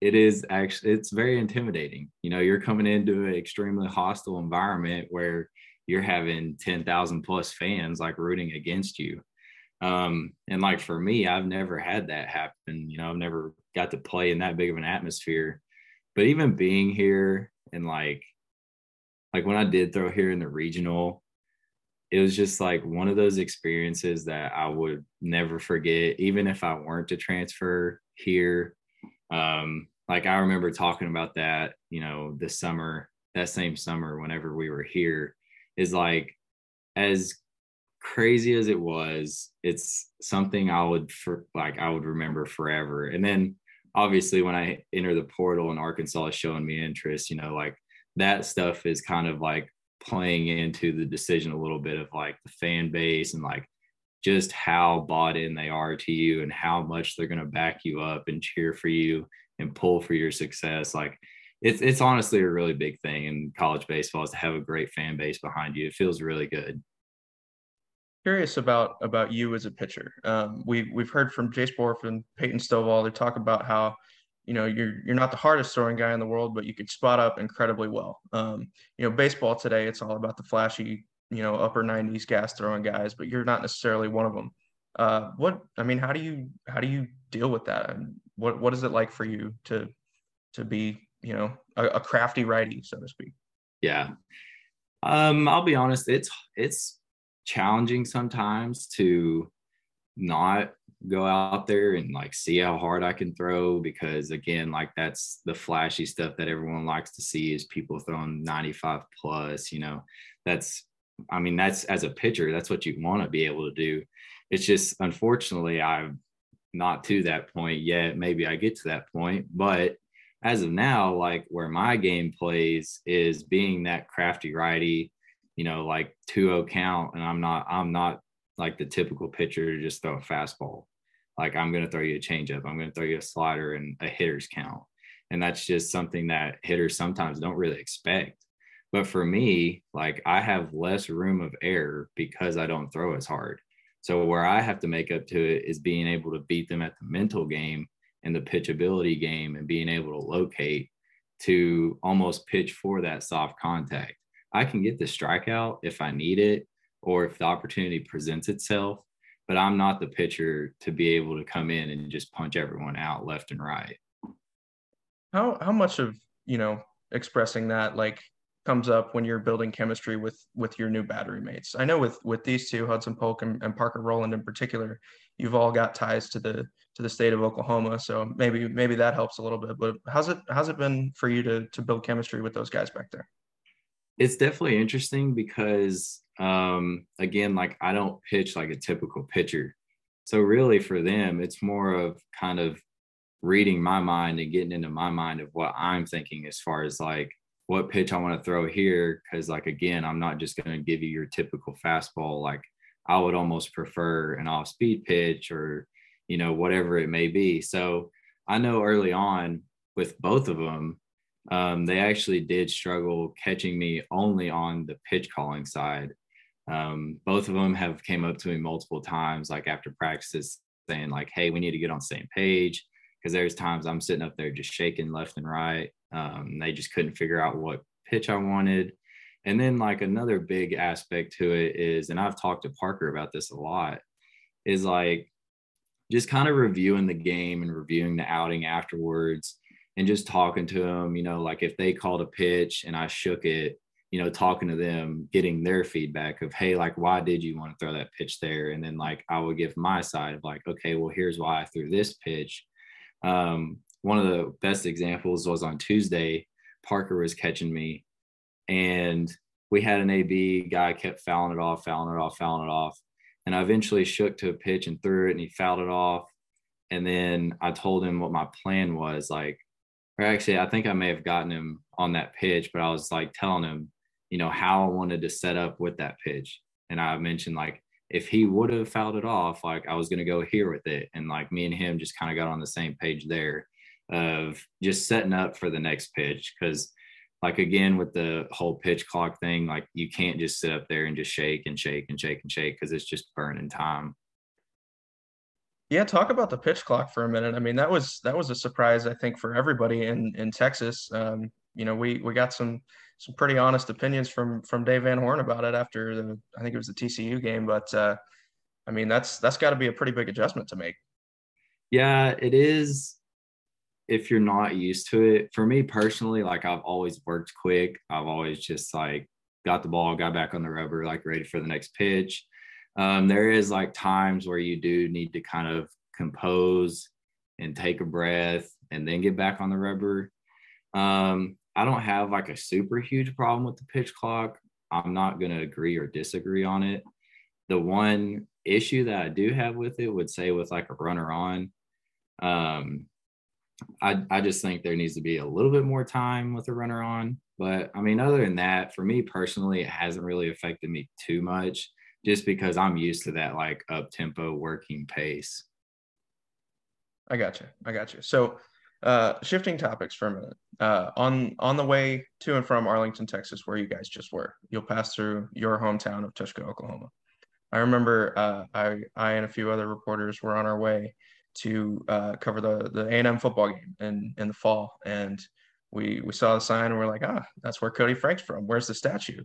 it is actually it's very intimidating. You know, you're coming into an extremely hostile environment where you're having 10,000 plus fans like rooting against you. Um, and like for me, I've never had that happen. You know, I've never got to play in that big of an atmosphere. But even being here and like like when I did throw here in the regional, it was just like one of those experiences that I would never forget, even if I weren't to transfer here. Um, like I remember talking about that, you know, this summer, that same summer, whenever we were here, is like as crazy as it was, it's something I would for like I would remember forever. And then obviously when I enter the portal and Arkansas is showing me interest, you know, like that stuff is kind of like playing into the decision a little bit of like the fan base and like just how bought in they are to you and how much they're going to back you up and cheer for you and pull for your success. Like it's it's honestly a really big thing in college baseball is to have a great fan base behind you. It feels really good.
Curious about about you as a pitcher. Um, we we've heard from Jace Bohrofen and Peyton Stovall. They talk about how you know you're you're not the hardest throwing guy in the world, but you could spot up incredibly well. Um, you know, baseball today it's all about the flashy, you know, upper 90s gas throwing guys, but you're not necessarily one of them. Uh, what I mean, how do you how do you deal with that? And what what is it like for you to to be you know a, a crafty righty, so to speak?
Yeah, um, I'll be honest. It's it's challenging sometimes to not go out there and like see how hard I can throw because again, like that's the flashy stuff that everyone likes to see is people throwing 95 plus, you know. That's I mean, that's as a pitcher, that's what you want to be able to do. It's just unfortunately I'm not to that point yet. Maybe I get to that point, but as of now, like where my game plays is being that crafty righty, you know, like 2-0 count, and I'm not I'm not like the typical pitcher to just throw a fastball. Like I'm gonna throw you a changeup, I'm gonna throw you a slider and a hitter's count. And that's just something that hitters sometimes don't really expect. But for me, like I have less room of error because I don't throw as hard. So where I have to make up to it is being able to beat them at the mental game and the pitchability game and being able to locate to almost pitch for that soft contact. I can get the strikeout if I need it or if the opportunity presents itself, but I'm not the pitcher to be able to come in and just punch everyone out left and right.
How how much of, you know, expressing that like comes up when you're building chemistry with with your new battery mates. I know with with these two, Hudson Polk and, and, Parker Rowland in particular, you've all got ties to the to the state of Oklahoma. So maybe maybe that helps a little bit. But how's it how's it been for you to to build chemistry with those guys back there?
It's definitely interesting because um again, like I don't pitch like a typical pitcher. So really for them, it's more of kind of reading my mind and getting into my mind of what I'm thinking as far as like what pitch I want to throw here. Cause like again, I'm not just going to give you your typical fastball. Like I would almost prefer an off speed pitch or, you know, whatever it may be. So I know early on with both of them, um, they actually did struggle catching me only on the pitch calling side. Um, both of them have came up to me multiple times, like after practices, saying like, "Hey, we need to get on the same page." Because there's times I'm sitting up there just shaking left and right, um, they just couldn't figure out what pitch I wanted. And then, like, another big aspect to it is, and I've talked to Parker about this a lot, is like just kind of reviewing the game and reviewing the outing afterwards and just talking to them, you know, like if they called a pitch and I shook it, you know, talking to them, getting their feedback of, hey, like, why did you want to throw that pitch there? And then, like, I would give my side of, like, okay, well, here's why I threw this pitch. Um, one of the best examples was on Tuesday. Parker was catching me, and we had an AB guy kept fouling it off, fouling it off, fouling it off. And I eventually shook to a pitch and threw it, and he fouled it off. And then I told him what my plan was. Like, or actually, I think I may have gotten him on that pitch, but I was like telling him, you know, how I wanted to set up with that pitch. And I mentioned, like, if he would have fouled it off, like, I was going to go here with it. And like, me and him just kind of got on the same page there of just setting up for the next pitch because like again with the whole pitch clock thing like you can't just sit up there and just shake and shake and shake and shake because it's just burning time
yeah talk about the pitch clock for a minute i mean that was that was a surprise i think for everybody in in texas um, you know we we got some some pretty honest opinions from from dave van horn about it after the i think it was the tcu game but uh i mean that's that's got to be a pretty big adjustment to make
yeah it is if you're not used to it, for me personally, like I've always worked quick. I've always just like got the ball, got back on the rubber, like ready for the next pitch. Um, there is like times where you do need to kind of compose and take a breath and then get back on the rubber. Um, I don't have like a super huge problem with the pitch clock. I'm not going to agree or disagree on it. The one issue that I do have with it would say with like a runner on, um, I, I just think there needs to be a little bit more time with a runner on. But I mean, other than that, for me personally, it hasn't really affected me too much just because I'm used to that like up tempo working pace.
I got you. I got you. So, uh, shifting topics for a minute. Uh, on on the way to and from Arlington, Texas, where you guys just were, you'll pass through your hometown of Tushka, Oklahoma. I remember uh, I I and a few other reporters were on our way to uh, cover the the A and M football game in in the fall, and we we saw the sign and we're like, ah, that's where Koty Frank's from. Where's the statue?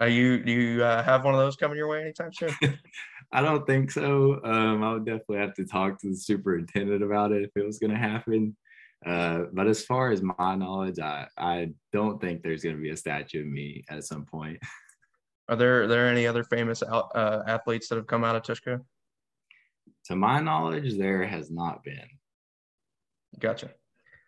Are you do you uh, have one of those coming your way anytime soon?
I don't think so. Um, I would definitely have to talk to the superintendent about it if it was going to happen. Uh, but as far as my knowledge, I, I don't think there's going to be a statue of me at some point.
Are there are there any other famous out, uh, athletes that have come out of Tushka?
To my knowledge, there has not been.
Gotcha.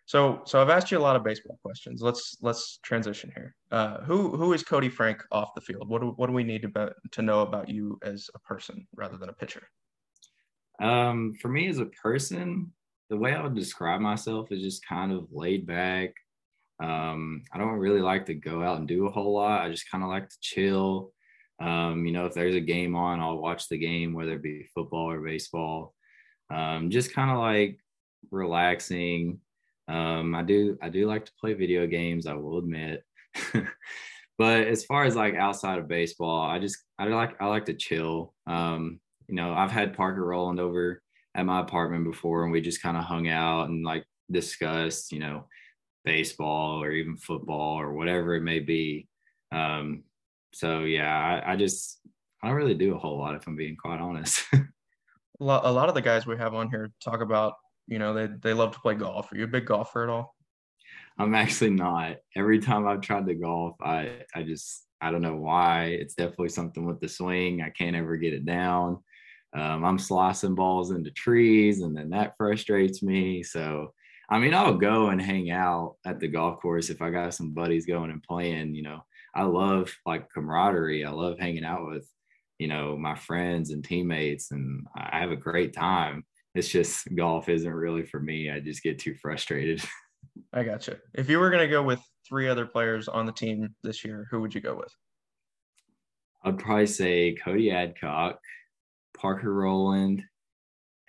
So, so I've asked you a lot of baseball questions. Let's let's transition here. Uh, who who is Koty Frank off the field? What do, what do we need to to know about you as a person rather than a pitcher?
Um, for me as a person, the way I would describe myself is just kind of laid back. Um, I don't really like to go out and do a whole lot. I just kind of like to chill. Um, you know, if there's a game on, I'll watch the game, whether it be football or baseball. Um, just kind of like relaxing um, I do I do like to play video games. I will admit, but as far as like outside of baseball, I just I like I like to chill. Um, you know, I've had Parker Rowland over at my apartment before, and we just kind of hung out and like discussed, you know, baseball or even football or whatever it may be. Um, so yeah, I, I just I don't really do a whole lot if I'm being quite honest.
a lot of the guys we have on here talk about you know, they they love to play golf. Are you a big golfer at all?
I'm actually not. Every time I've tried to golf, I I just I don't know why. It's definitely something with the swing. I can't ever get it down. Um, I'm slicing balls into trees, and then that frustrates me. So, I mean, I'll go and hang out at the golf course if I got some buddies going and playing. You know, I love like camaraderie. I love hanging out with, you know, my friends and teammates, and I have a great time it's just golf isn't really for me. I just get too frustrated.
I gotcha. If you were going to go with three other players on the team this year, who would you go with?
I'd probably say Cody Adcock, Parker Rowland,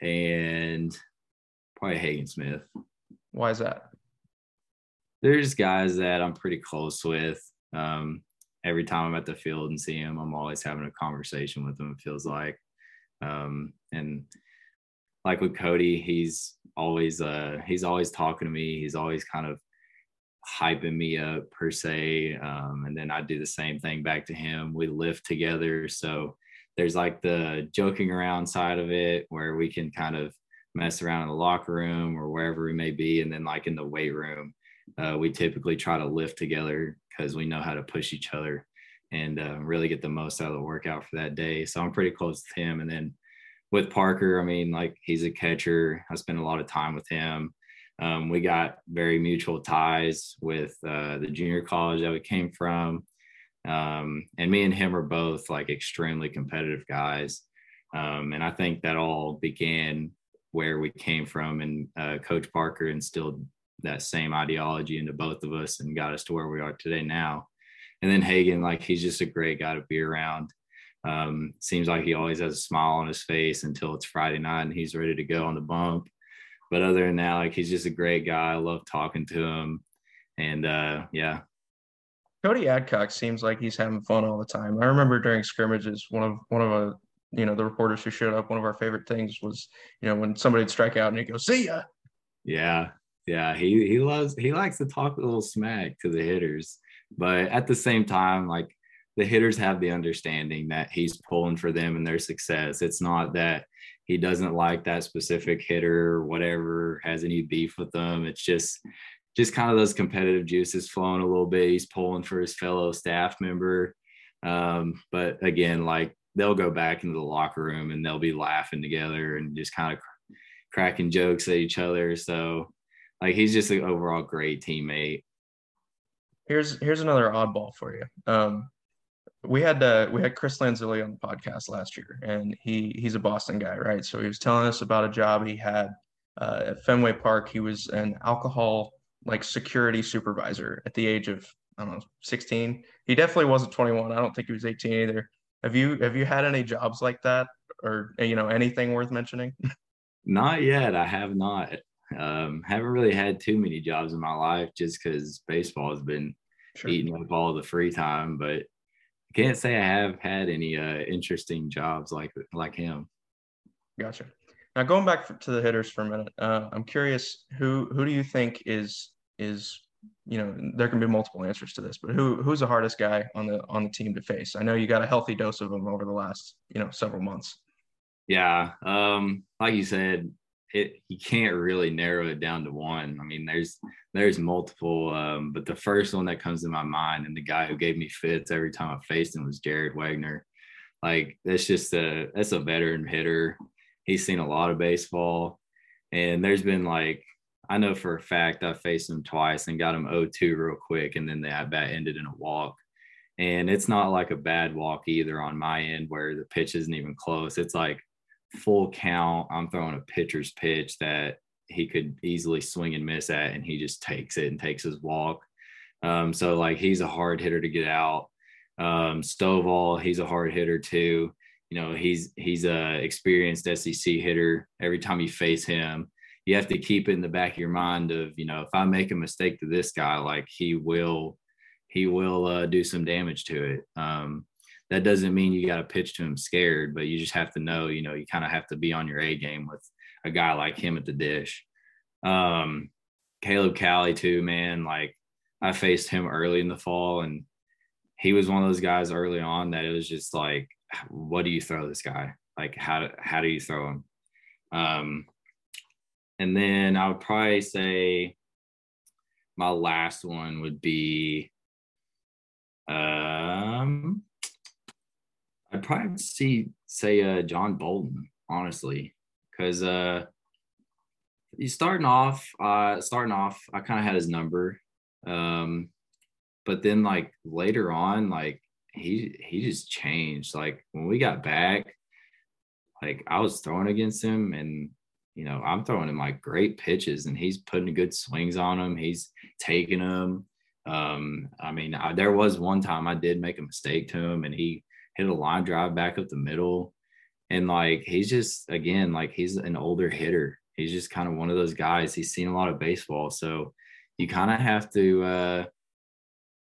and probably Hagen Smith.
Why is that?
There's guys that I'm pretty close with. Um, every time I'm at the field and see them, I'm always having a conversation with them. It feels like, um, and like with Cody, he's always uh he's always talking to me. He's always kind of hyping me up per se. Um, and then I do the same thing back to him. We lift together. So there's like the joking around side of it where we can kind of mess around in the locker room or wherever we may be. And then like in the weight room, uh, we typically try to lift together because we know how to push each other and uh, really get the most out of the workout for that day. So I'm pretty close with him. And then with Parker, I mean, like he's a catcher. I spent a lot of time with him. Um, we got very mutual ties with uh, the junior college that we came from. Um, and me and him are both like extremely competitive guys. Um, and I think that all began where we came from. And uh, Coach Parker instilled that same ideology into both of us and got us to where we are today now. And then Hagen, like he's just a great guy to be around. Um, seems like he always has a smile on his face until it's Friday night and he's ready to go on the bump. But other than that, like he's just a great guy. I love talking to him. And uh, yeah.
Cody Adcock seems like he's having fun all the time. I remember during scrimmages, one of one of a you know the reporters who showed up. One of our favorite things was you know when somebody'd strike out and he'd go, "See ya."
Yeah, yeah. He he loves he likes to talk a little smack to the hitters, but at the same time, like the hitters have the understanding that he's pulling for them and their success. It's not that he doesn't like that specific hitter or whatever, has any beef with them. It's just just kind of those competitive juices flowing a little bit. He's pulling for his fellow staff member. Um, but again, like they'll go back into the locker room and they'll be laughing together and just kind of cr- cracking jokes at each other. So like he's just an overall great teammate.
Here's here's another oddball for you. Um, we had uh, we had Chris Lanzilli on the podcast last year, and he he's a Boston guy, right? So he was telling us about a job he had uh, at Fenway Park. He was an alcohol like security supervisor at the age of I don't know 16. He definitely wasn't 21. I don't think he was 18 either. Have you have you had any jobs like that, or you know anything worth mentioning?
Not yet. I have not. Um, haven't really had too many jobs in my life just because baseball has been sure. eating up all the free time. But can't say I have had any uh, interesting jobs like like him.
Gotcha. Now going back to the hitters for a minute, uh, I'm curious who who do you think is is you know there can be multiple answers to this, but who who's the hardest guy on the on the team to face? I know you got a healthy dose of them over the last you know several months.
Yeah, um, like you said, it you can't really narrow it down to one. I mean, there's there's multiple, um, but the first one that comes to my mind and the guy who gave me fits every time I faced him was Jared Wegner. Like that's just a that's a veteran hitter. He's seen a lot of baseball, and there's been like I know for a fact I faced him twice and got him 0-2 real quick, and then the at bat ended in a walk. And it's not like a bad walk either on my end where the pitch isn't even close. It's like full count. I'm throwing a pitcher's pitch that he could easily swing and miss at, and he just takes it and takes his walk. Um, so like he's a hard hitter to get out. Um, Stovall, he's a hard hitter too. You know, he's he's a experienced SEC hitter. Every time you face him, you have to keep it in the back of your mind of you know if I make a mistake to this guy, like he will he will uh, do some damage to it. Um, that doesn't mean you got to pitch to him scared, but you just have to know, you know, you kind of have to be on your A game with a guy like him at the dish. Um, Caleb Cali too, man. Like I faced him early in the fall, and he was one of those guys early on that it was just like, what do you throw this guy? Like how do, how do you throw him? Um, and then I would probably say my last one would be um I'd probably see say uh, John Bolton, honestly, because uh, he's starting off. Uh, starting off, I kind of had his number, um, but then like later on, like he he just changed. Like when we got back, like I was throwing against him, and you know I'm throwing him like great pitches, and he's putting good swings on him. He's taking them. Um, I mean, I, there was one time I did make a mistake to him, and he hit a line drive back up the middle. And like he's just again, like he's an older hitter. He's just kind of one of those guys. He's seen a lot of baseball. So you kind of have to uh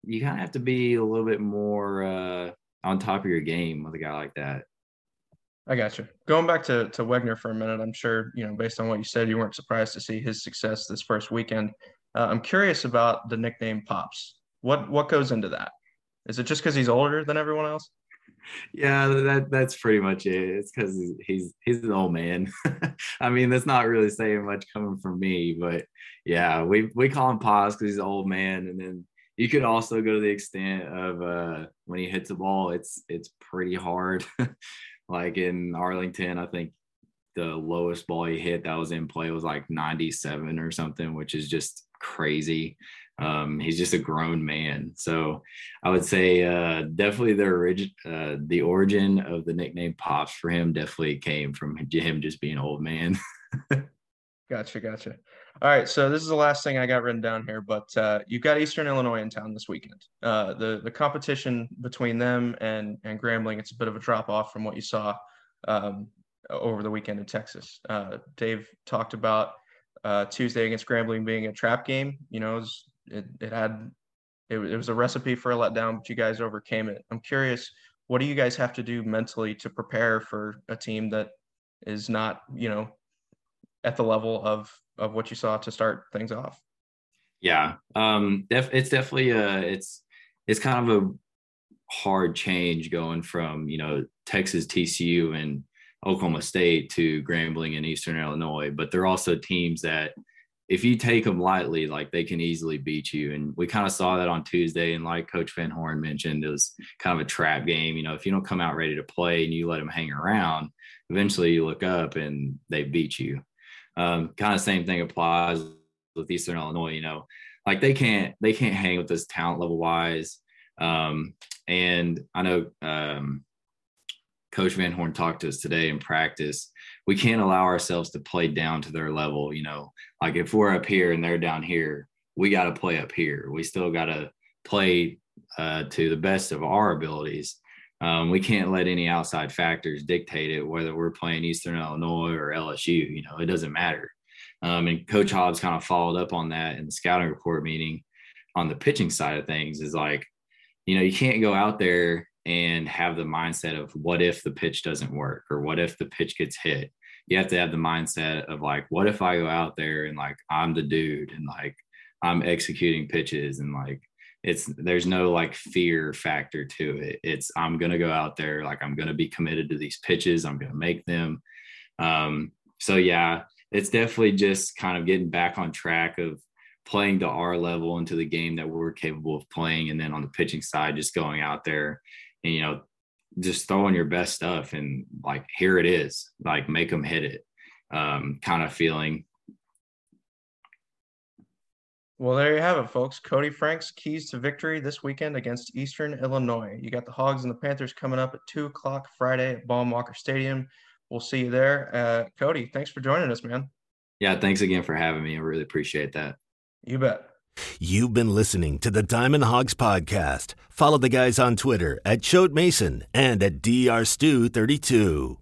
you kind of have to be a little bit more uh on top of your game with a guy like that.
I got you. Going back to to Wegner for a minute, I'm sure you know based on what you said, you weren't surprised to see his success this first weekend. Uh, I'm curious about the nickname Pops. What what goes into that? Is it just because he's older than everyone else?
Yeah, that that's pretty much it. It's because he's he's an old man. I mean, that's not really saying much coming from me, but yeah, we we call him Pops because he's an old man, and then you could also go to the extent of uh, when he hits a ball, it's it's pretty hard. like in Arlington, I think the lowest ball he hit that was in play was like 97 or something, which is just crazy. Um, he's just a grown man. So I would say uh, definitely the origin, uh, the origin of the nickname Pops for him definitely came from him just being old man.
gotcha, gotcha. All right, so this is the last thing I got written down here, but uh, you've got Eastern Illinois in town this weekend. Uh, the the competition between them and and Grambling, it's a bit of a drop off from what you saw um, over the weekend in Texas. Uh, Dave talked about uh, Tuesday against Grambling being a trap game. You know, it, it had it, it was a recipe for a letdown, but you guys overcame it. I'm curious, what do you guys have to do mentally to prepare for a team that is not, you know, at the level of of what you saw to start things off?
Yeah, um, def- it's definitely a it's it's kind of a hard change going from you know Texas TCU and Oklahoma State to Grambling and Eastern Illinois, but they're also teams that if you take them lightly, like they can easily beat you. And we kind of saw that on Tuesday. And like Coach Van Horn mentioned, it was kind of a trap game. You know, if you don't come out ready to play and you let them hang around, eventually you look up and they beat you. Um, kind of same thing applies with Eastern Illinois. You know, like they can't they can't hang with us talent level wise. Um, and I know um, Coach Van Horn talked to us today in practice. We can't allow ourselves to play down to their level. You know, like if we're up here and they're down here, we got to play up here. We still got to play uh, to the best of our abilities. Um, we can't let any outside factors dictate it, whether we're playing Eastern Illinois or LSU. You know, it doesn't matter. Um, and Coach Hobbs kind of followed up on that in the scouting report meeting on the pitching side of things. Is like, you know, you can't go out there and have the mindset of what if the pitch doesn't work or what if the pitch gets hit. You have to have the mindset of like, what if I go out there and like I'm the dude and like I'm executing pitches and like it's there's no like fear factor to it. It's I'm gonna go out there like I'm gonna be committed to these pitches. I'm gonna make them. Um, so yeah, it's definitely just kind of getting back on track of playing to our level into the game that we're capable of playing, and then on the pitching side, just going out there and you know just throwing your best stuff and like here it is like make them hit it um kind of feeling.
Well there you have it folks. Koty frank's keys to victory this weekend against eastern illinois. You got the hogs and the panthers coming up at 2 o'clock friday at baum-walker stadium. We'll see you there. Uh, koty thanks for joining us man.
Yeah thanks again for having me. I really appreciate that.
You bet
You've been listening to the Diamond Hogs podcast. Follow the guys on Twitter at Choate Mason and at drstew32.